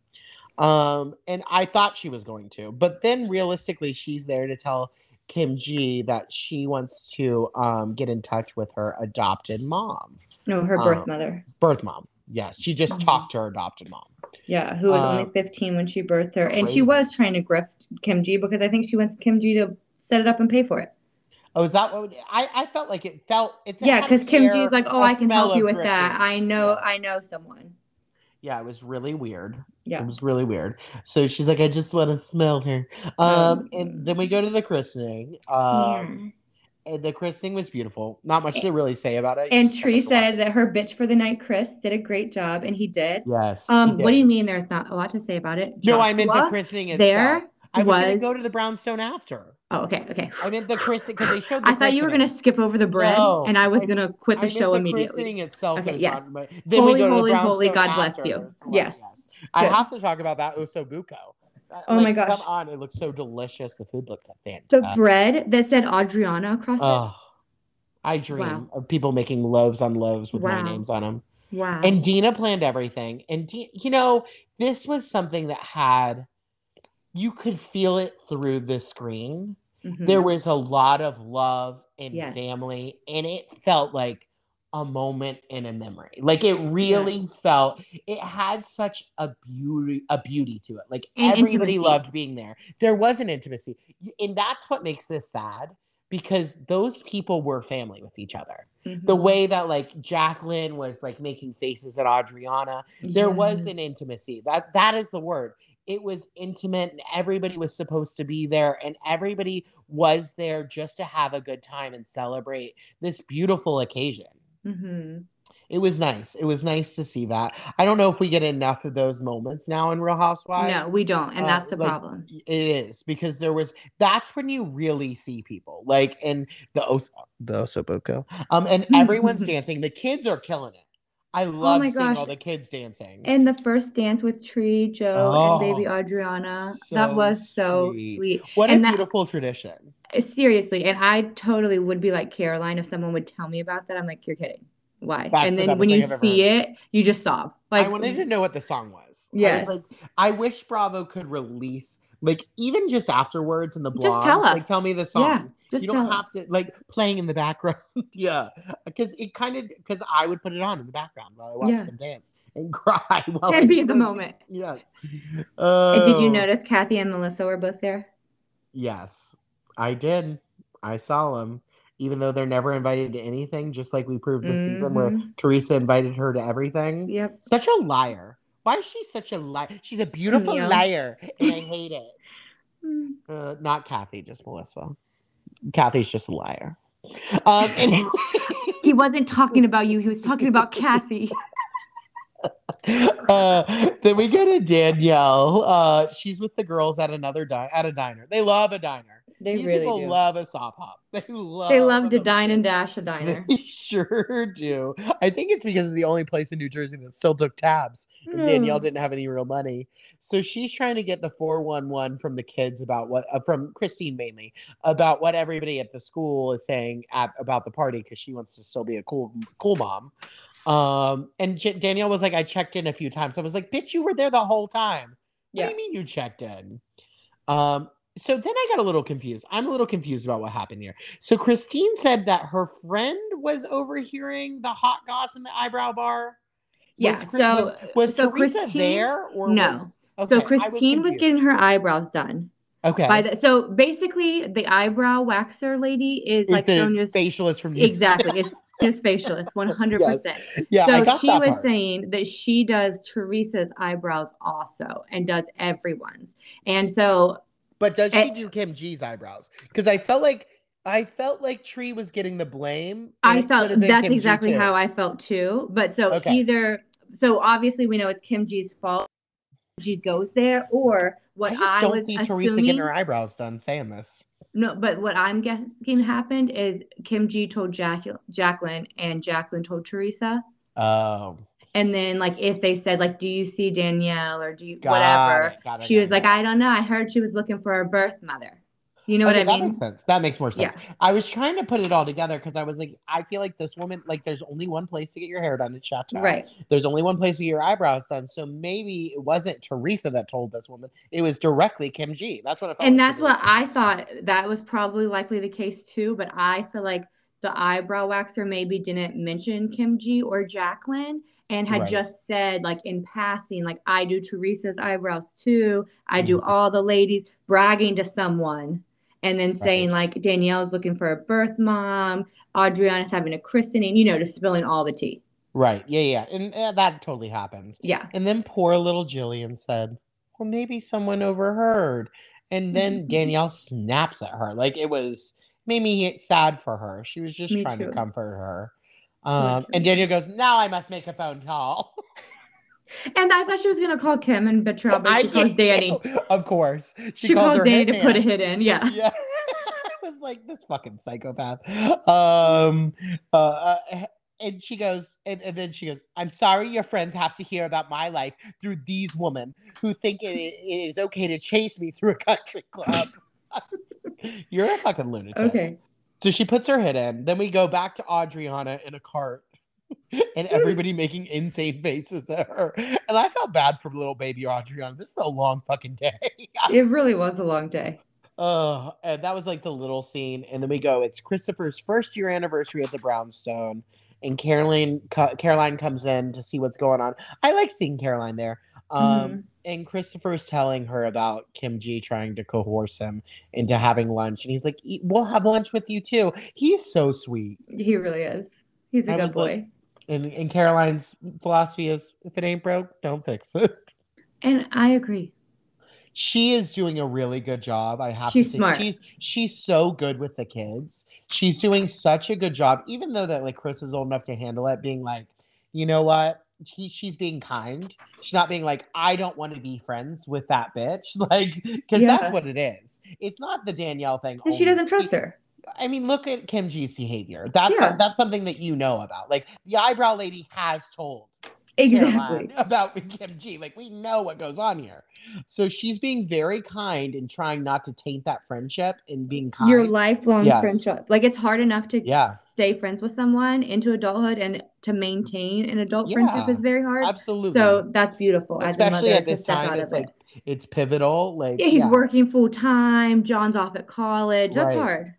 Speaker 1: Um, and I thought she was going to, but then realistically, she's there to tell Kim G that she wants to um, get in touch with her adopted mom,
Speaker 2: No, her birth
Speaker 1: um,
Speaker 2: mother.
Speaker 1: birth mom. Yes, she just
Speaker 2: Mhm.
Speaker 1: talked to her adopted mom.
Speaker 2: Yeah, who was
Speaker 1: Uh,
Speaker 2: only 15 when she birthed her. And she was trying to grift Kim G because I think she wants Kim G to set it up and pay for it.
Speaker 1: Oh, is that what I, I felt like it felt? It's
Speaker 2: Yeah, because Kim G's like, oh, I can help you with that. I know, I know someone.
Speaker 1: Yeah, it was really weird.
Speaker 2: Yeah.
Speaker 1: It was really weird. So she's like, I just want to smell her. Um, and then we go to the christening. Um, and the christening was beautiful. Not much to really say about it.
Speaker 2: And Tree
Speaker 1: to
Speaker 2: said that her bitch for the night, Chris, did a great job, and he did.
Speaker 1: Yes.
Speaker 2: Um, what do you mean there's not a lot to say about it?
Speaker 1: No, I meant the christening itself.
Speaker 2: there
Speaker 1: I was,
Speaker 2: was-
Speaker 1: go to the brownstone after.
Speaker 2: Oh, okay, okay.
Speaker 1: I meant the christening because they showed. The
Speaker 2: I thought you were gonna skip over the bread,
Speaker 1: No,
Speaker 2: and I was
Speaker 1: I-
Speaker 2: gonna quit the show
Speaker 1: the
Speaker 2: immediately.
Speaker 1: christening itself.
Speaker 2: Okay, yes.
Speaker 1: not Then
Speaker 2: Holy,
Speaker 1: we go to
Speaker 2: holy,
Speaker 1: the
Speaker 2: holy, God bless you.
Speaker 1: after. So,
Speaker 2: Yes.
Speaker 1: I have to talk about that osso buco. Uh,
Speaker 2: Oh my
Speaker 1: like,
Speaker 2: gosh.
Speaker 1: Come on, it looks so delicious. The food looked fantastic.
Speaker 2: The bread that said Adriana across
Speaker 1: Oh, I dream
Speaker 2: Wow.
Speaker 1: of people making loaves on loaves with my names on them.
Speaker 2: Wow.
Speaker 1: And Dina planned everything. And you know, this was something that had you could feel it through the screen.
Speaker 2: Mhm.
Speaker 1: There was a lot of love and
Speaker 2: Yes.
Speaker 1: family, and it felt like a moment in a memory. Like it really felt it had such a beauty a beauty to it. Like
Speaker 2: And
Speaker 1: everybody
Speaker 2: intimacy.
Speaker 1: loved being there. There was an intimacy. And that's what makes this sad because those people were family with each other. The
Speaker 2: Mhm.
Speaker 1: way that like Jacqueline was like making faces at Adriana, there was an intimacy. That that is the word. It was intimate and everybody was supposed to be there and everybody was there just to have a good time and celebrate this beautiful occasion.
Speaker 2: Mhm.
Speaker 1: It was nice. It was nice to see that. I don't know if we get enough of those moments now in Real Housewives.
Speaker 2: No, we don't, and
Speaker 1: Uh,
Speaker 2: that's the
Speaker 1: like,
Speaker 2: problem.
Speaker 1: It is because there was that's when you really see people like in the Os- the osso buco. Um, and everyone's *laughs* dancing. The kids are killing it. I oh love
Speaker 2: Oh
Speaker 1: seeing all the kids dancing.
Speaker 2: And the first dance with Tree, Joe, and oh, baby
Speaker 1: Oh,
Speaker 2: Adriana,
Speaker 1: so
Speaker 2: that was so
Speaker 1: sweet.
Speaker 2: sweet.
Speaker 1: what
Speaker 2: and
Speaker 1: a
Speaker 2: that-
Speaker 1: beautiful tradition.
Speaker 2: Uh, seriously, and I totally would be like Caroline if someone would tell me about that. I'm like, you're kidding. Why?
Speaker 1: That's
Speaker 2: and
Speaker 1: the
Speaker 2: then when you see it, you just sob. Like,
Speaker 1: I wanted to know what the song was.
Speaker 2: yes,
Speaker 1: I was like, I wish Bravo could release like even just afterwards in the blog.
Speaker 2: Just tell
Speaker 1: like
Speaker 2: us.
Speaker 1: tell me the song.
Speaker 2: yeah, just
Speaker 1: you don't have to like playing in the background. *laughs* yeah, because it kind of because I would put it on in the background while I watched
Speaker 2: Yeah.
Speaker 1: them dance and *laughs* cry while I
Speaker 2: be the moment. *laughs*
Speaker 1: Yes.
Speaker 2: And did you
Speaker 1: Oh,
Speaker 2: notice Kathy and Melissa were both there?
Speaker 1: Yes, I did. I saw them, even though they're never invited to anything. Just like we proved this season, where
Speaker 2: Mhm.
Speaker 1: Teresa invited her to everything.
Speaker 2: Yep.
Speaker 1: Such a liar. Why is she such a liar? She's a beautiful
Speaker 2: Camille.
Speaker 1: liar, and I hate it.
Speaker 2: Mm.
Speaker 1: Uh, not Kathy, just Melissa. Kathy's just a liar. Um, and *laughs*
Speaker 2: He wasn't talking about you. He was talking about Kathy. *laughs*
Speaker 1: uh, then we go to Danielle. Uh, she's with the girls at another di- at a diner. They love a diner.
Speaker 2: They
Speaker 1: These
Speaker 2: really
Speaker 1: people
Speaker 2: do.
Speaker 1: love a soft hop. *laughs* They love.
Speaker 2: they love to dine and dash a diner.
Speaker 1: They *laughs* sure do. I think it's because it's the only place in New Jersey that still took tabs. and Danielle
Speaker 2: Mm.
Speaker 1: didn't have any real money. So she's trying to get the 411 from the kids about what, uh, from Christine mainly, about what everybody at the school is saying at, about the party because she wants to still be a cool, cool mom. Um, and J- Danielle was like, I checked in a few times. I was like, bitch, you were there the whole time. What
Speaker 2: Yeah.
Speaker 1: do you mean you checked in? Um, so then I got a little confused. I'm a little confused about what happened here. So Christine said that her friend was overhearing the hot goss in the eyebrow bar.
Speaker 2: Yeah,
Speaker 1: Was,
Speaker 2: so-
Speaker 1: was, was
Speaker 2: so
Speaker 1: Teresa
Speaker 2: Christine-
Speaker 1: there or
Speaker 2: No.
Speaker 1: was,
Speaker 2: so
Speaker 1: okay, I
Speaker 2: Christine was, getting her eyebrows done.
Speaker 1: okay
Speaker 2: By the so basically the eyebrow waxer lady is
Speaker 1: is
Speaker 2: like
Speaker 1: the
Speaker 2: Sonia's
Speaker 1: facialist from New-
Speaker 2: exactly. It's *laughs* just facialist, one hundred percent.
Speaker 1: yeah
Speaker 2: So she was
Speaker 1: part.
Speaker 2: saying that she does Teresa's eyebrows also and does everyone's. And so
Speaker 1: but does she do Kim G's eyebrows because I felt like I felt like Tree was getting the blame
Speaker 2: I felt
Speaker 1: could have been
Speaker 2: that's
Speaker 1: Kim
Speaker 2: exactly how I felt too. But so
Speaker 1: Okay.
Speaker 2: either so obviously we know it's Kim G's fault. She goes there, or what
Speaker 1: I
Speaker 2: I,
Speaker 1: just don't
Speaker 2: was
Speaker 1: see
Speaker 2: assuming.
Speaker 1: Teresa getting her eyebrows done saying this
Speaker 2: No, but what I'm guessing happened is Kim G told Jack- Jacqueline, and Jacqueline told Teresa.
Speaker 1: oh
Speaker 2: And then, like, if they said, like, do you see Danielle or do you
Speaker 1: got
Speaker 2: whatever,
Speaker 1: it, got it,
Speaker 2: she
Speaker 1: got
Speaker 2: was like. I don't know. I heard she was looking for her birth mother. You know
Speaker 1: okay,
Speaker 2: what I
Speaker 1: that
Speaker 2: mean?
Speaker 1: makes sense. That makes more sense.
Speaker 2: Yeah.
Speaker 1: I was trying to put it all together because I was like, I feel like this woman, like, there's only one place to get your hair done at Chateau.
Speaker 2: Right.
Speaker 1: There's only one place to get your eyebrows done. So maybe it wasn't Teresa that told this woman. It was directly Kim G. That's what I.
Speaker 2: And that's what. I thought that was probably likely the case too. But I feel like the eyebrow waxer maybe didn't mention Kim G or Jacqueline and had
Speaker 1: Right.
Speaker 2: just said, like, in passing, like, I do Teresa's eyebrows too. I do
Speaker 1: Mhm.
Speaker 2: all the ladies, bragging to someone. And then saying, like, Danielle's looking for a birth mom, Adriana's having a christening, you know, just spilling all the tea.
Speaker 1: Right. Yeah, yeah. And uh, that totally happens.
Speaker 2: Yeah.
Speaker 1: And then poor little Jillian said, Well, maybe someone overheard. And then Danielle snaps at her. Like it was made me sad for her. She was just
Speaker 2: Me
Speaker 1: trying to comfort her. Um, and Danielle goes, Now I must make a phone call. *laughs*
Speaker 2: And I thought she was going to call Kim and betrayal, but
Speaker 1: I
Speaker 2: she calls
Speaker 1: did
Speaker 2: Danny.
Speaker 1: too. *laughs* Of course. She,
Speaker 2: She,
Speaker 1: calls
Speaker 2: calls Danny to put a hit in. Yeah.
Speaker 1: yeah. *laughs* I was like, this fucking psychopath. Um, uh, uh, and she goes, and, and then she goes, I'm sorry your friends have to hear about my life through these women who think it, it is okay to chase me through a country club. You're a fucking lunatic.
Speaker 2: Okay.
Speaker 1: So she puts her head in. Then we go back to Adriana in a cart *laughs* and everybody mm. making insane faces at her. And I felt bad for little baby Adriana. This is a long fucking day. *laughs*
Speaker 2: It really was a long day.
Speaker 1: Oh, and that was like the little scene. And then we go, it's Christopher's first year anniversary at the Brownstone. And Caroline Caroline comes in to see what's going on. I like seeing Caroline there. Um,
Speaker 2: Mhm.
Speaker 1: and Christopher's telling her about Kim G trying to coerce him into having lunch. And he's like, "E- We'll have lunch with you too. He's so sweet.
Speaker 2: He really is. He's a
Speaker 1: I
Speaker 2: good boy.
Speaker 1: like- And, and Caroline's philosophy is if it ain't broke, don't fix it. *laughs*
Speaker 2: and I agree.
Speaker 1: She is doing a really good job. I have
Speaker 2: She's
Speaker 1: to say.
Speaker 2: smart.
Speaker 1: She's she's so good with the kids. She's doing such a good job, even though that like Chris is old enough to handle it, being like, you know what? He, she's being kind. She's not being like, I don't want to be friends with that bitch. *laughs* Like, because
Speaker 2: Yeah.
Speaker 1: that's what it is. It's not the Danielle thing.
Speaker 2: And she doesn't trust her.
Speaker 1: I mean, look at Kim G's behavior. That's
Speaker 2: Yeah.
Speaker 1: that's something that you know about. Like the eyebrow lady has told
Speaker 2: Exactly.
Speaker 1: about Kim G. Like we know what goes on here. So she's being very kind and trying not to taint that friendship and being kind.
Speaker 2: Your lifelong
Speaker 1: Yes.
Speaker 2: friendship. Like it's hard enough to
Speaker 1: Yeah.
Speaker 2: stay friends with someone into adulthood and to maintain an adult friendship is very hard.
Speaker 1: Absolutely.
Speaker 2: So that's beautiful. as a
Speaker 1: especially
Speaker 2: mother
Speaker 1: at this time, it's like
Speaker 2: it.
Speaker 1: it's pivotal. Like
Speaker 2: Yeah, he's
Speaker 1: yeah.
Speaker 2: working full time. John's off at college. That's
Speaker 1: Right.
Speaker 2: hard.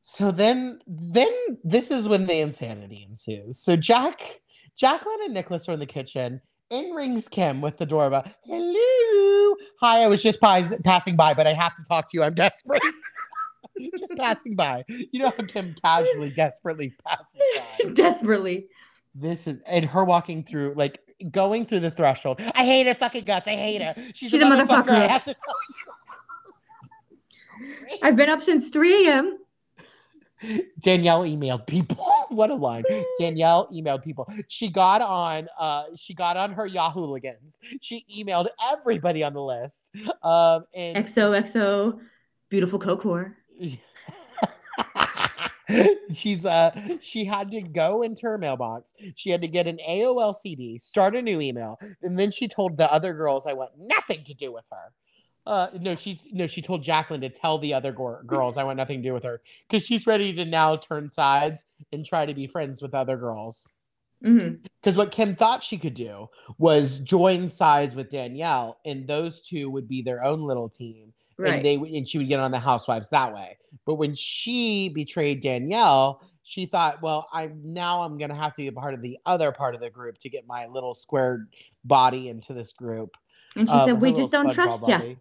Speaker 1: So then, then this is when the insanity ensues. So Jack, Jacqueline, and Nicholas are in the kitchen. In rings Kim with the doorbell. Hello, hi. I was just pas- passing by, but I have to talk to you. I'm desperate. *laughs* just passing by. You know how Kim casually, desperately passes by. *laughs*
Speaker 2: Desperately.
Speaker 1: This is and her walking through, like going through the threshold. I hate her fucking guts. I hate her. She's,
Speaker 2: She's
Speaker 1: a
Speaker 2: a
Speaker 1: motherfucker. I have to tell you.
Speaker 2: I've been up since 3 a.m.
Speaker 1: Danielle emailed people. *laughs* what a line. *laughs* Danielle emailed people. She got on uh she got on her Yahooligans. She emailed everybody on the list. Um and
Speaker 2: XOXO, beautiful whore. *laughs*
Speaker 1: she's uh she had to go into her mailbox. She had to get an AOL CD, start a new email, and then she told the other girls I want nothing to do with her. Uh no, she's no, she told Jacqueline to tell the other gor- girls I want nothing to do with her because she's ready to now turn sides and try to be friends with other girls. Because what Kim thought she could do was join sides with Danielle, and those two would be their own little team
Speaker 2: Right.
Speaker 1: and they and she would get on the housewives that way. But when she betrayed Danielle, she thought, well, I now I'm gonna have to be a part of the other part of the group to get my little squared body into this group.
Speaker 2: and she
Speaker 1: Um,
Speaker 2: said, We just don't trust you.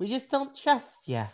Speaker 1: We just don't trust you.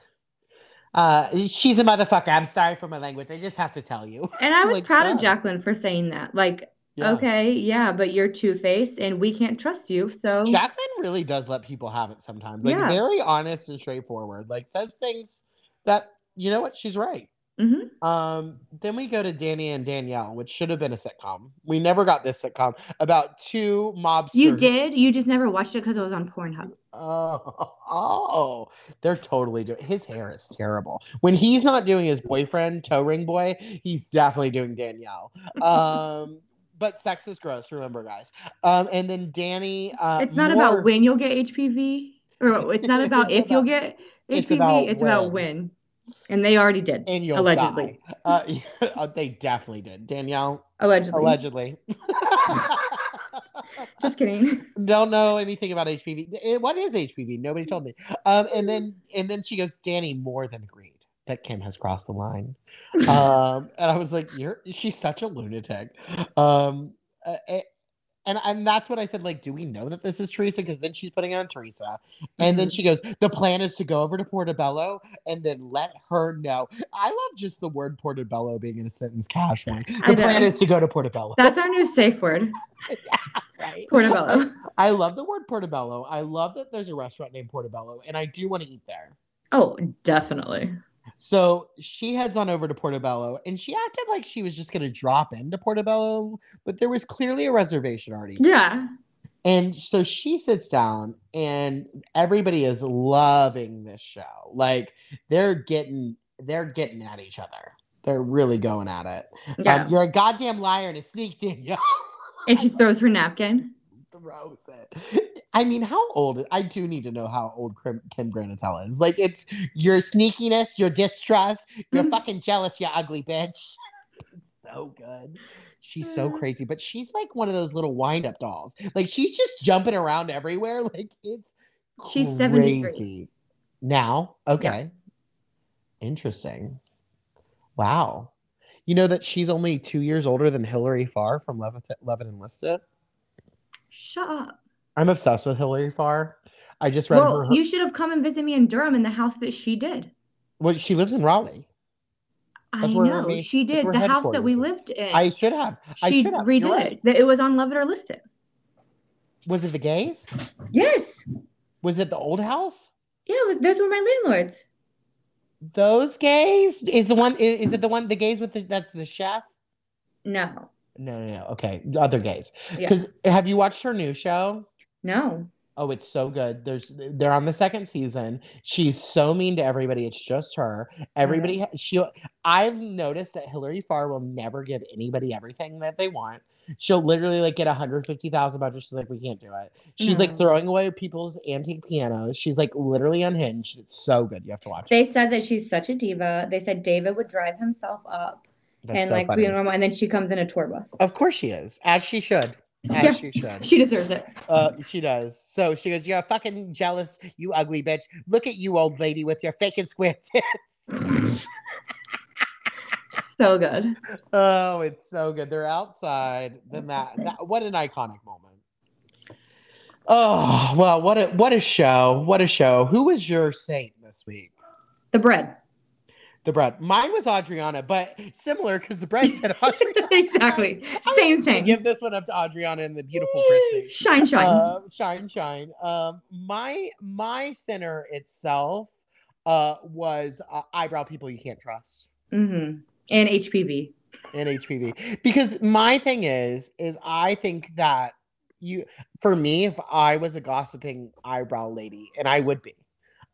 Speaker 1: Uh, she's a motherfucker. I'm sorry for my language. I just have to tell you.
Speaker 2: And I *laughs* was
Speaker 1: Like,
Speaker 2: proud of Jacqueline for saying that. Like,
Speaker 1: Yeah.
Speaker 2: okay, yeah, but you're two faced and we can't trust you. So
Speaker 1: Jacqueline really does let people have it sometimes. Like
Speaker 2: Yeah.
Speaker 1: very honest and straightforward. Like says things that you know what she's right.
Speaker 2: Mhm.
Speaker 1: Um, then we go to Danny and Danielle, which should have been a sitcom. We never got this sitcom about two mobsters.
Speaker 2: you did. You just never watched it because it was on Pornhub.
Speaker 1: Oh, *laughs* oh, they're totally doing. His hair is terrible. When he's not doing his boyfriend, toe ring boy, he's definitely doing Danielle. Um, *laughs* but sex is gross. Remember, guys. Um, and then Danny. Uh,
Speaker 2: it's not
Speaker 1: more-
Speaker 2: about when you'll get HPV, or it's not about *laughs*
Speaker 1: It's
Speaker 2: if you'll get HPV.
Speaker 1: it's about
Speaker 2: it's about
Speaker 1: when.
Speaker 2: And they already did.
Speaker 1: and you'll
Speaker 2: Allegedly.
Speaker 1: Uh, *laughs* uh, they definitely did. Danielle,
Speaker 2: Allegedly.
Speaker 1: allegedly. *laughs*
Speaker 2: Just kidding.
Speaker 1: Don't know anything about HPV. Eh, What is HPV? Nobody told me. Um, and then and then she goes, Danny more than agreed that Kim has crossed the line. *laughs* Um, and I was like, you're she's such a lunatic. Um, uh, eh, and and that's what I said. Like, do we know that this is Teresa? Because then she's putting it on Teresa, and then
Speaker 2: Mhm.
Speaker 1: she goes, the plan is to go over to Portobello and then let her know. I love just the word Portobello being in a sentence casually. The plan is to go to Portobello.
Speaker 2: That's our new safe word, *laughs*
Speaker 1: right.
Speaker 2: Portobello. *laughs*
Speaker 1: I love the word Portobello. I love that there's a restaurant named Portobello, and I do want to eat there.
Speaker 2: Oh, definitely.
Speaker 1: So she heads on over to Portobello, and she acted like she was just going to drop into Portobello, but there was clearly a reservation already.
Speaker 2: Yeah.
Speaker 1: And so she sits down, and everybody is loving this show. Like they're getting, they're getting at each other. They're really going at it.
Speaker 2: Yeah.
Speaker 1: Um, you're a goddamn liar and a sneak, Danielle.
Speaker 2: and she throws her napkin.
Speaker 1: Throws it. I mean, how old? I do need to know how old Kim, Granatelli is. Like, it's your sneakiness, your distrust, you're
Speaker 2: Mhm.
Speaker 1: fucking jealous, you ugly bitch. It's so good. She's so crazy, but she's like one of those little wind up dolls. Like, she's just jumping around everywhere. *laughs* Like, it's
Speaker 2: She's 73.
Speaker 1: crazy. Now, okay. Interesting. Wow. You know that she's only two years older than Hilary Farr from Love, Love and Enlisted?
Speaker 2: Shut up.
Speaker 1: I'm obsessed with Hilary Farr. I just read
Speaker 2: Well,
Speaker 1: her.
Speaker 2: you should have come and visit me in Durham in the house that she did.
Speaker 1: well, she lives in Raleigh.
Speaker 2: I
Speaker 1: That's her
Speaker 2: know
Speaker 1: main-
Speaker 2: she did the house that we lived in.
Speaker 1: I should have. I
Speaker 2: she
Speaker 1: should have.
Speaker 2: Redid
Speaker 1: right.
Speaker 2: it. It was on Love It or List It.
Speaker 1: Was it the gays?
Speaker 2: Yes.
Speaker 1: Was it the old house?
Speaker 2: Yeah, was- those were my landlords.
Speaker 1: Those gays? Is the one? i- Is it the one? The gays with the? That's the chef.
Speaker 2: No.
Speaker 1: No, no, no. Okay, other gays.
Speaker 2: Yeah.
Speaker 1: Because have you watched her new show?
Speaker 2: No.
Speaker 1: Oh, it's so good. There's they're on the second season. She's so mean to everybody. It's just her. Everybody uh-huh. ha- she I've noticed that Hilary Farr will never give anybody everything that they want. She'll literally like get a hundred fifty thousand budget. She's like, we can't do it. She's like throwing away people's antique pianos. She's like literally unhinged. It's so good. You have to watch it.
Speaker 2: They said that she's such a diva. They said David would drive himself up
Speaker 1: That's
Speaker 2: and
Speaker 1: so
Speaker 2: like
Speaker 1: funny.
Speaker 2: be normal, and then she comes in a tour bus.
Speaker 1: Of course she is. As she should. As
Speaker 2: Yeah.
Speaker 1: she should.
Speaker 2: She deserves it.
Speaker 1: Uh, she does. So she goes, You're a fucking jealous, you ugly bitch. Look at you, old lady, with your fake and square tits. *laughs*
Speaker 2: So good.
Speaker 1: oh, it's so good. They're outside. Then that, that what an iconic moment. Oh, well, what a what a show. What a show. Who was your saint this week?
Speaker 2: The bread.
Speaker 1: The bread. Mine was Adriana, but similar because the bread said *laughs* Adriana.
Speaker 2: exactly. Same thing.
Speaker 1: Give this one up to Adriana and the beautiful Christy.
Speaker 2: Shine, shine.
Speaker 1: Uh, shine, shine. Um, my my center itself uh was uh, eyebrow people you can't trust
Speaker 2: Mm-hmm. And HPV.
Speaker 1: And HPV because my thing is is I think that you for me if I was a gossiping eyebrow lady and I would be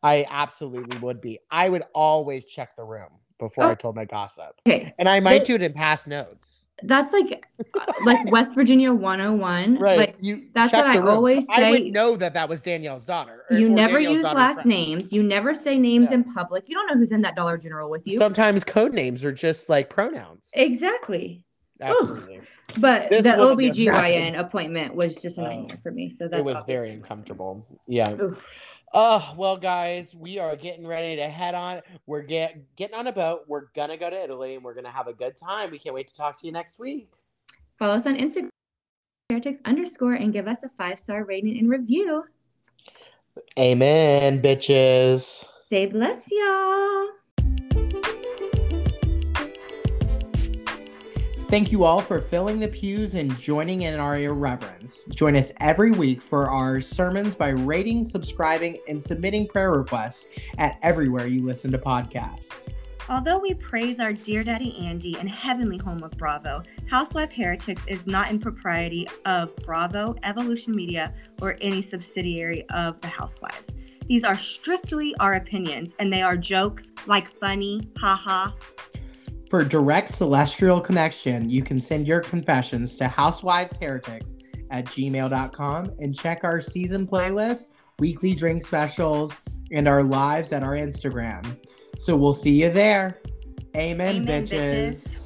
Speaker 1: I absolutely would be I would always check the room before I
Speaker 2: Oh.
Speaker 1: told my gossip
Speaker 2: Okay.
Speaker 1: and I might
Speaker 2: But-
Speaker 1: do it in past notes
Speaker 2: That's like uh, like West Virginia 101. *laughs*
Speaker 1: right
Speaker 2: Like
Speaker 1: you
Speaker 2: that's what I
Speaker 1: room.
Speaker 2: always say.
Speaker 1: I would know that that was Danielle's daughter or-
Speaker 2: you
Speaker 1: or
Speaker 2: never
Speaker 1: Danielle's
Speaker 2: use last
Speaker 1: friend.
Speaker 2: names. You never say names
Speaker 1: Yeah.
Speaker 2: in public. You don't know who's in that Dollar General with you.
Speaker 1: Sometimes code names are just like pronouns.
Speaker 2: exactly.
Speaker 1: Absolutely.
Speaker 2: But
Speaker 1: This
Speaker 2: the OBGYN appointment was just a
Speaker 1: Oh.
Speaker 2: nightmare for me. So that
Speaker 1: It was very uncomfortable. Yeah.
Speaker 2: Oof.
Speaker 1: Oh, well, guys, we are getting ready to head on. We're get, getting on a boat. We're going to go to Italy and we're going to have a good time. We can't wait to talk to you next week.
Speaker 2: Follow us on Instagram, heretics underscore, and give us a five star rating and review.
Speaker 1: Amen, bitches.
Speaker 2: Say bless y'all.
Speaker 1: Thank you all for filling the pews and joining in our irreverence. Join us every week for our sermons by rating, subscribing, and submitting prayer requests at everywhere you listen to podcasts.
Speaker 3: Although we praise our dear daddy Andy and heavenly home of Bravo, Housewife Heretics is not in propriety of Bravo, Evolution Media, or any subsidiary of the Housewives. These are strictly our opinions, and they are jokes like funny, haha.
Speaker 1: For direct celestial connection, you can send your confessions to housewivesheretics at gmail.com and check our season playlist, weekly drink specials, and our lives at our Instagram. So we'll see you there. Amen,
Speaker 3: Amen,
Speaker 1: bitches.
Speaker 3: bitches.